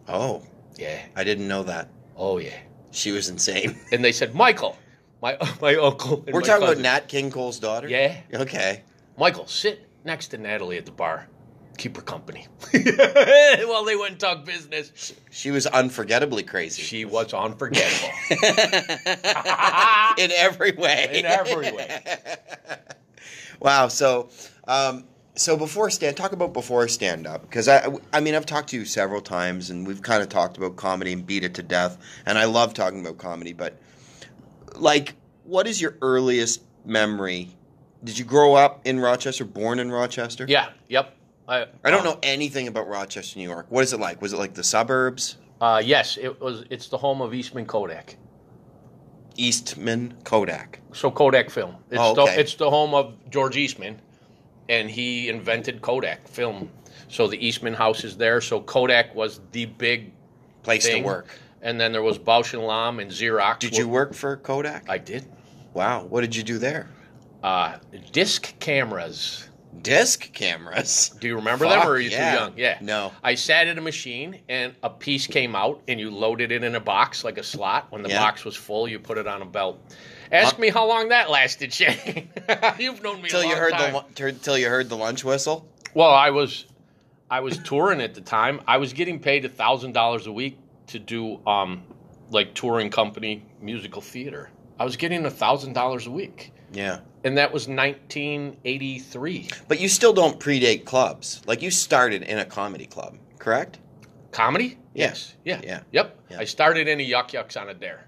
Oh. Yeah. I didn't know that. Oh yeah. She was insane. And they said, Michael, my my uncle. and We're my talking cousin. about Nat King Cole's daughter? Yeah. Okay. Michael, sit next to Natalie at the bar. Keep her company. well, they wouldn't talk business. She was unforgettably crazy. She was unforgettable. In every way. In every way. Wow. So, um, so before stand, talk about before stand up because I, I mean, I've talked to you several times and we've kind of talked about comedy and beat it to death, and I love talking about comedy. But like, what is your earliest memory? Did you grow up in Rochester? Born in Rochester? Yeah. Yep. I, I don't um, know anything about Rochester, New York. What is it like? Was it like the suburbs? Uh, yes, it was. It's the home of Eastman Kodak. Eastman Kodak. So Kodak film. It's, Oh, okay. the, it's the home of George Eastman, and he invented Kodak film. So the Eastman house is there. So Kodak was the big Place to work. And then there was Bausch and Lomb and Xerox. Did you work for Kodak? I did. Wow. What did you do there? Uh, disc cameras. Disc cameras. Do you remember Fuck, them, or are you yeah. too young? Yeah. No. I sat at a machine, and a piece came out, and you loaded it in a box like a slot. When the Yeah. box was full, you put it on a belt. Ask me how long that lasted, Shane. You've known me Till a you heard time. the till you heard the lunch whistle. Well, I was I was touring at the time. I was getting paid a thousand dollars a week to do um like touring company musical theater. I was getting a thousand dollars a week. Yeah. And that was nineteen eighty three. But you still don't predate clubs. Like you started in a comedy club, correct? Comedy? Yeah. Yes. Yeah. Yeah. Yep. I started in a Yuk Yuks on a dare.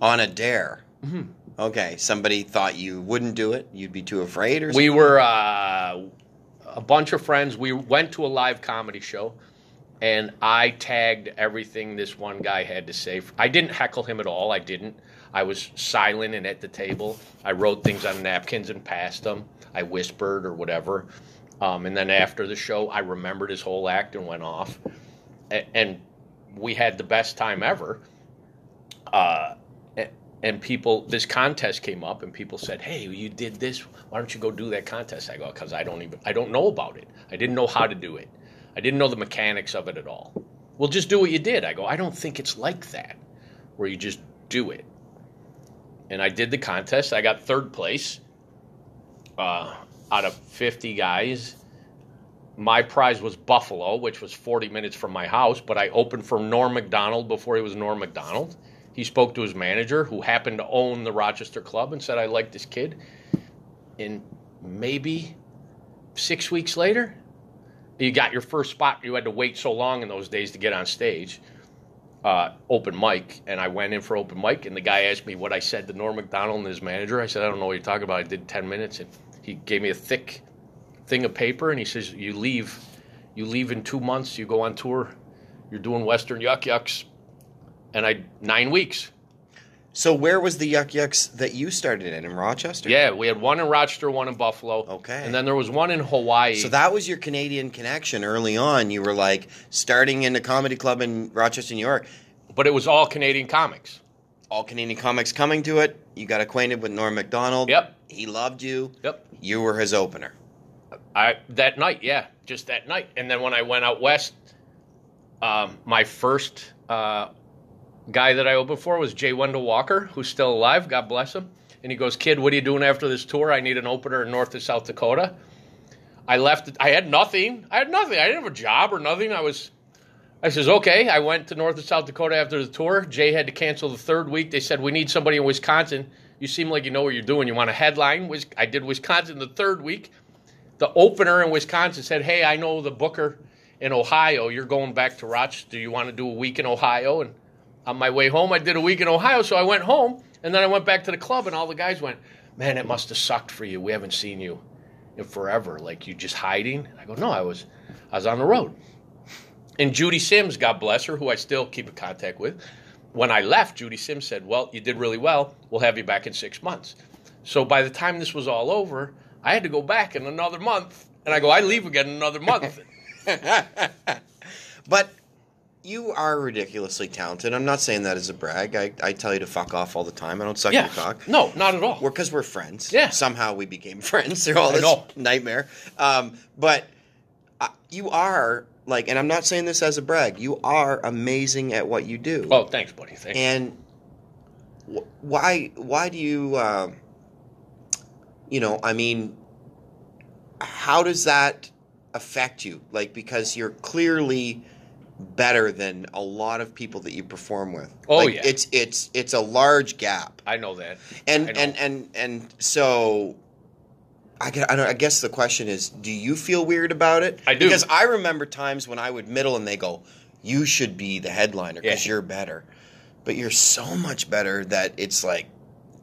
On a dare. Mhm. Okay, somebody thought you wouldn't do it. You'd be too afraid, or something? We were uh, a bunch of friends. We went to a live comedy show, and I tagged everything this one guy had to say. I didn't heckle him at all. I didn't. I was silent and at the table. I wrote things on napkins and passed them. I whispered or whatever. Um, and then after the show, I remembered his whole act and went off. And we had the best time ever. Uh, and people, this contest came up, and people said, "Hey, you did this. Why don't you go do that contest?" I go, "Because I don't even, I don't know about it. I didn't know how to do it. I didn't know the mechanics of it at all. Well, just do what you did." I go, "I don't think it's like that, where you just do it." And I did the contest. I got third place uh, out of 50 guys. My prize was Buffalo, which was 40 minutes from my house, but I opened for Norm Macdonald before he was Norm Macdonald. He spoke to his manager, who happened to own the Rochester club, and said, I like this kid. And maybe six weeks later, you got your first spot. You had to wait so long in those days to get on stage. Uh, open mic, and I went in for open mic, and the guy asked me what I said to Norm Macdonald and his manager. I said, I don't know what you're talking about. I did 10 minutes, and he gave me a thick thing of paper, and he says, You leave. You leave in two months. You go on tour. You're doing Western Yuk Yuks. And I, nine weeks. So where was the Yuk Yuks that you started in in Rochester? Yeah, we had one in Rochester, one in Buffalo. Okay. And then there was one in Hawaii. So that was your Canadian connection early on. You were like starting in a comedy club in Rochester, New York. But it was all Canadian comics. All Canadian comics coming to it. You got acquainted with Norm Macdonald. Yep. He loved you. Yep. You were his opener. I that night, yeah, just that night. And then when I went out west, um, my first uh, guy that I opened for was Jay Wendell Walker, who's still alive. God bless him. And he goes, "Kid, what are you doing after this tour? I need an opener in North and South Dakota." I left. I had nothing. I had nothing. I didn't have a job or nothing. I was. I says, okay. I went to North and South Dakota after the tour. Jay had to cancel the third week. They said, we need somebody in Wisconsin. You seem like you know what you're doing. You want a headline? I did Wisconsin the third week. The opener in Wisconsin said, hey, I know the booker in Ohio. You're going back to Rochester. Do you want to do a week in Ohio? And on my way home, I did a week in Ohio. So I went home, and then I went back to the club, and all the guys went, man, it must have sucked for you. We haven't seen you in forever. Like you just hiding. I go, no, I was, I was on the road. And Judy Sims, God bless her, who I still keep in contact with, when I left, Judy Sims said, Well, you did really well. We'll have you back in six months. So by the time this was all over, I had to go back in another month. And I go, I leave again in another month. But you are ridiculously talented. I'm not saying that as a brag. I, I tell you to fuck off all the time. I don't suck Yeah. your cock. No, not at all. We're because we're friends. Yeah. Somehow we became friends through all this nightmare. Um, but uh, you are like, and I'm not saying this as a brag. You are amazing at what you do. oh, thanks, buddy. Thanks. And wh- why why do you uh, you know I mean how does that affect you like because you're clearly better than a lot of people that you perform with Oh, Like, yeah. it's it's it's a large gap I know that. and know. and and and so I, gue- I, don't, I guess the question is, do you feel weird about it? I do. Because I remember times when I would middle and they go, "You should be the headliner because Yeah. you're better," but you're so much better that it's like,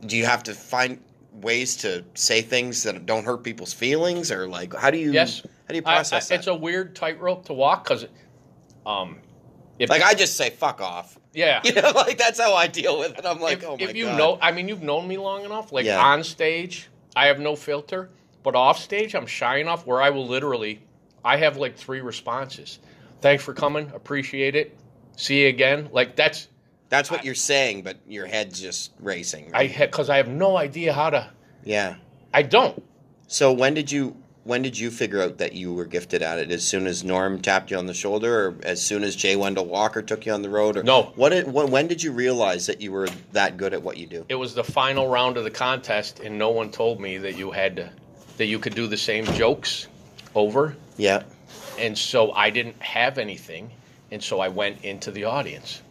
do you have to find ways to say things that don't hurt people's feelings, or like, how do you? Yes. How do you I- process I- that? It's a weird tightrope to walk because, um, if, like I just say, "Fuck off." yeah. You know, like that's how I deal with it. I'm like, if, oh my if you god. know, I mean, you've known me long enough. Like Yeah. on stage, I have no filter, but off stage, I'm shy enough where I will literally, I have like three responses. Thanks for coming. Appreciate it. See you again. Like that's that's what you're saying, but your head's just racing. I right? because I have no idea how to. yeah. I don't. So when did you when did you figure out that you were gifted at it? As soon as Norm tapped you on the shoulder, or as soon as Jay Wendell Walker took you on the road? Or No. What did, when, when did you realize that you were that good at what you do? It was the final round of the contest, and no one told me that you had to, that you could do the same jokes over. Yeah. And so I didn't have anything, and so I went into the audience.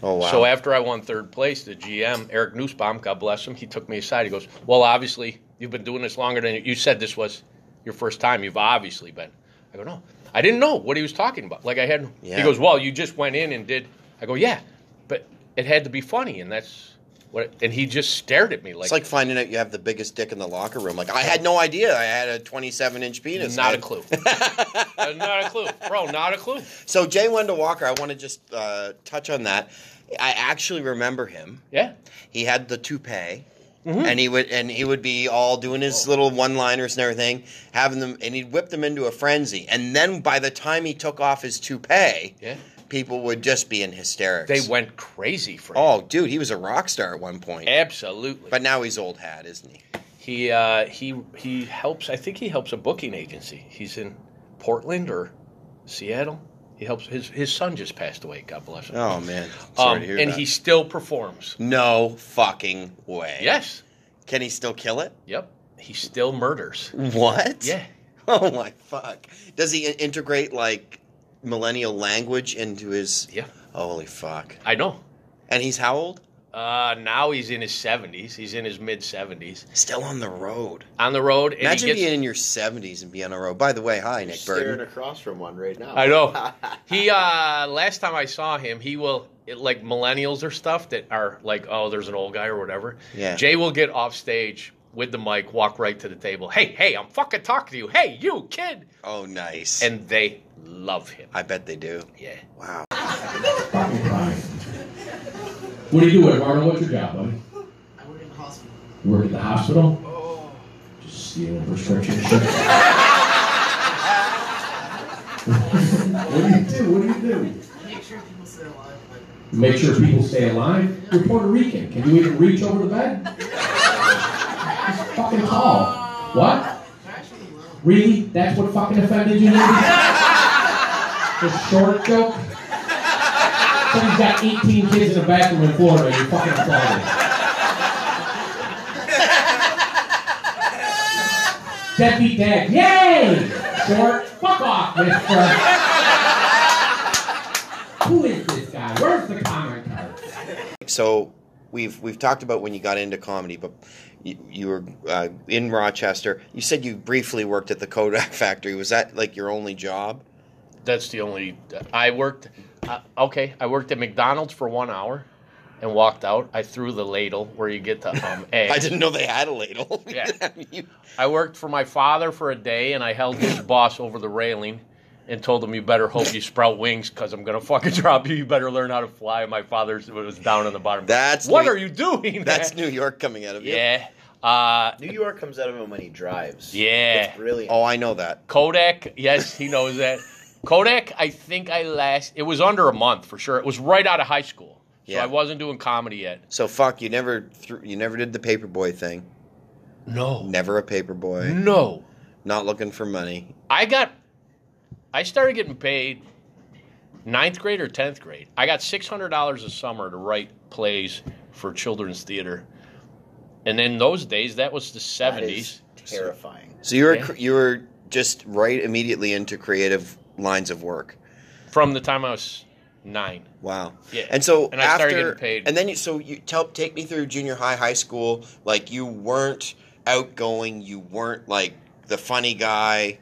Oh wow. So after I won third place, the GM Eric Nussbaum, God bless him, he took me aside. He goes, "Well, obviously you've been doing this longer than you said. This was your first time. You've obviously been." I go, "No, I didn't know what he was talking about. Like I had." Yeah. He goes, "Well, you just went in and did." I go, "Yeah, but it had to be funny, and that's What? And he just stared at me like, it's like finding out you have the biggest dick in the locker room. Like I had no idea I had a 27 inch penis. not a clue. Uh, not a clue, bro. Not a clue. So Jay Wendell Walker, I want to just uh, touch on that. I actually remember him. Yeah. He had the toupee. Mhm. And he would and he would be all doing his little one-liners and everything, having them, and he'd whip them into a frenzy. And then by the time he took off his toupee, Yeah. people would just be in hysterics. They went crazy for him. Oh, dude, he was a rock star at one point. Absolutely. But now he's old hat, isn't he? He uh, he he helps. I think he helps a booking agency. He's in Portland or Seattle. He helps. His his son just passed away. God bless him. Oh man, sorry Um, to hear and that. he still performs. no fucking way. Yes. Can he still kill it? Yep. He still murders. What? Yeah. Oh my fuck. Does he integrate like millennial language into his? Yeah. Holy fuck. I know. And he's how old? Uh, now he's in his seventies. He's in his mid seventies. Still on the road. On the road. And Imagine gets, being in your seventies and be on a road. By the way, hi Nick Staring Burton. across from one right now. I know. he uh last time I saw him, he will it, like millennials or stuff that are like, oh, there's an old guy or whatever. Yeah. Jay will get off stage with the mic, walk right to the table. Hey, hey, I'm fucking talking to you. Hey, you kid. Oh, nice. And they love him. I bet they do. Yeah. Wow. What do you do, Eduardo? What's your job, buddy? I work in the hospital. You work at the hospital? Oh. Just stealing prescription shit. what do you do? What do you do? Make sure people stay alive. Make sure people stay alive. You're Puerto Rican. Can you even reach over the bed? He's fucking tall. What? Really? That's what fucking offended you? The short joke? Somebody's got 18 kids in a bathroom in Florida. You're fucking applauding. Deadbeat dad. Yay! Short. Fuck off, mister. Who is this guy? Where's the comment card? So we've we've talked about when you got into comedy, but you, you were uh, in Rochester. You said you briefly worked at the Kodak factory. Was that like your only job? That's the only. I worked. Uh, okay, I worked at McDonald's for one hour, and walked out. I threw the ladle where you get the um, eggs. I didn't know they had a ladle. Yeah. I worked for my father for a day, and I held his boss over the railing and told him, "You better hope you sprout wings, because I'm gonna fucking drop you. You better learn how to fly." My father was down on the bottom. That's what New- are you doing? That's man? New York coming out of you. Yeah. Uh, New York comes out of him when he drives. Yeah. It's brilliant. Oh, I know that. Kodak, yes, he knows that. Kodak, I think I last. It was under a month for sure. It was right out of high school, so Yeah. I wasn't doing comedy yet. So fuck, you never threw, you never did the paperboy thing. No. Never a paperboy. No. Not looking for money. I got, I started getting paid ninth grade or tenth grade. I got six hundred dollars a summer to write plays for children's theater, and in those days, that was the That seventies. is terrifying. So you were Yeah. you were just right immediately into creative lines of work. From the time I was nine. Wow. Yeah. And so And I after, started getting paid. and then you so you tell take me through junior high, high school. Like you weren't outgoing. You weren't like the funny guy.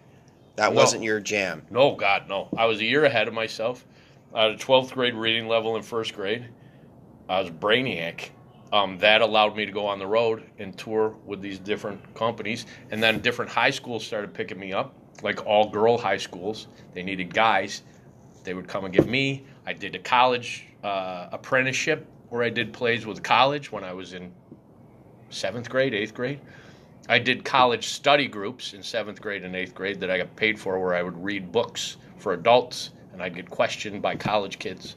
That No. wasn't your jam. No, God, no. I was a year ahead of myself. I had a 12th grade reading level in first grade. I was a brainiac. Um, that allowed me to go on the road and tour with these different companies. And then different high schools started picking me up, like all girl high schools. They needed guys. They would come and get me. I did a college uh, apprenticeship where I did plays with college when I was in seventh grade, eighth grade. I did college study groups in seventh grade and eighth grade that I got paid for, where I would read books for adults and I'd get questioned by college kids.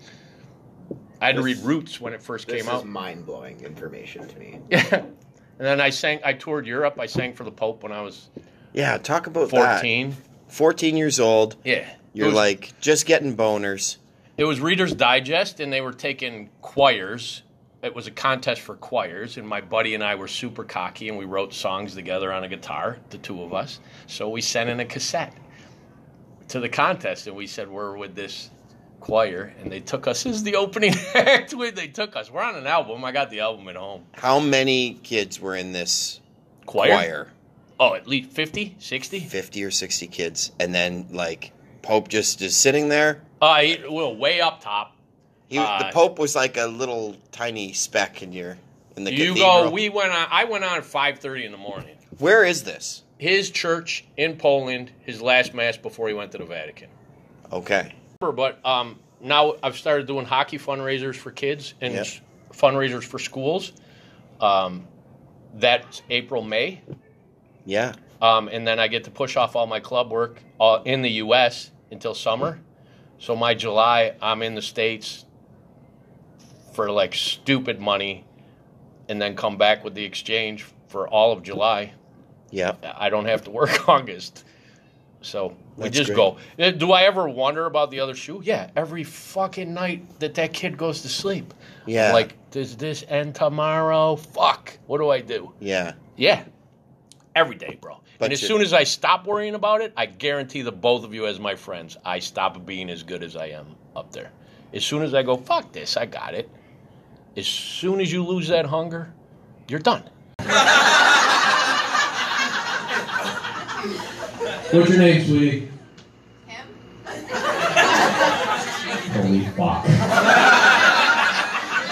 I had to read Roots when it first came out. mind blowing information to me. Yeah. And then I sang, I toured Europe. I sang for the Pope when I was Yeah, talk about 14. that. Fourteen years old. Yeah. You're was- like just getting boners. It was Reader's Digest, and they were taking choirs. It was a contest for choirs, and my buddy and I were super cocky, and we wrote songs together on a guitar, the two of us. So we sent in a cassette to the contest, and we said we're with this choir, and they took us as the opening act. They took us. We're on an album. I got the album at home. How many kids were in this Choir? choir? Oh, at least 50, 60? 50 or 60 kids. And then, like, Pope just is sitting there. Uh, he- well, way up top. He, Uh, the Pope was like a little tiny speck in your In the you cathedral. go. We went on. I went on at five thirty in the morning. Where is this? His church in Poland. His last mass before he went to the Vatican. Okay. But um, now I've started doing hockey fundraisers for kids and Yep. fundraisers for schools. Um, that's April May. Yeah. Um, and then I get to push off all my club work uh, in the U.S. until summer. So my July, I'm in the states for like stupid money, and then come back with the exchange for all of July. Yeah. I don't have to work August, so we That's just great. go. Uh, Do I ever wonder about the other shoe? Yeah, every fucking night that that kid goes to sleep. Yeah. like, does this end tomorrow? Fuck. What do I do? Yeah. Yeah. Every day, bro. But and as you- soon as I stop worrying about it, I guarantee the both of you as my friends, I stop being as good as I am up there. As soon as I go, fuck this, I got it. As soon as you lose that hunger, you're done. What's your name, sweetie? Holy fuck.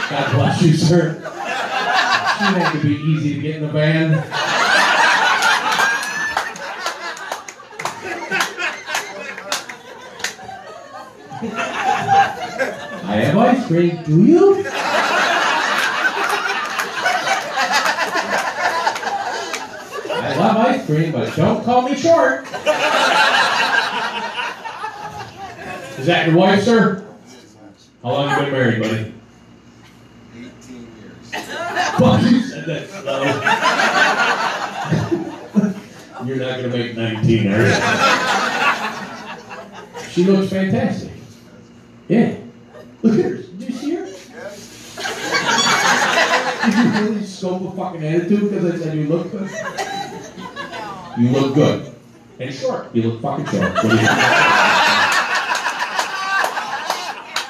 God bless you, sir. She had to be easy to get in the van. Cream. Do you? I love ice cream, but don't call me short. Is that your wife, sir? How long have you been married, buddy? 18 years. Fuck, you said that slow. You're not gonna make 19, are you? She looks fantastic. Yeah. Look at her. Did you see her? Did you really scope fucking attitude because I said you look good? You look good. And short. You look fucking short. What do you think?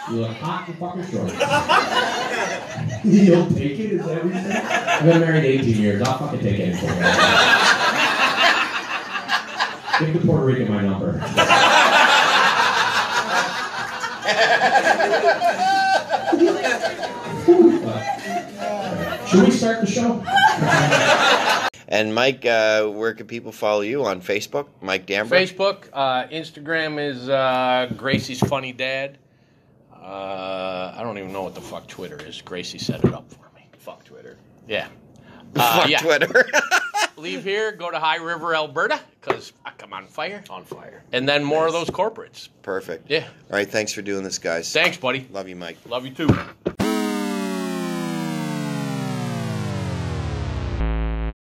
You look hot and fucking short. You'll take it? Is that what you said? I've been married 18 years. I'll fucking take anything. Give the Puerto Rican my number. Should we start the show? And Mike, uh, where can people follow you on Facebook? Mike Dambra. Facebook, uh, Instagram is uh, Gracie's Funny Dad. Uh, I don't even know what the fuck Twitter is. Gracie set it up for me. Fuck Twitter. Yeah. Uh, Fuck yeah. Twitter. Leave here, go to High River, Alberta, because I'm on fire. On fire. And then more of those corporates. Perfect. Yeah. All right. Thanks for doing this, guys. Thanks, buddy. Love you, Mike. Love you too.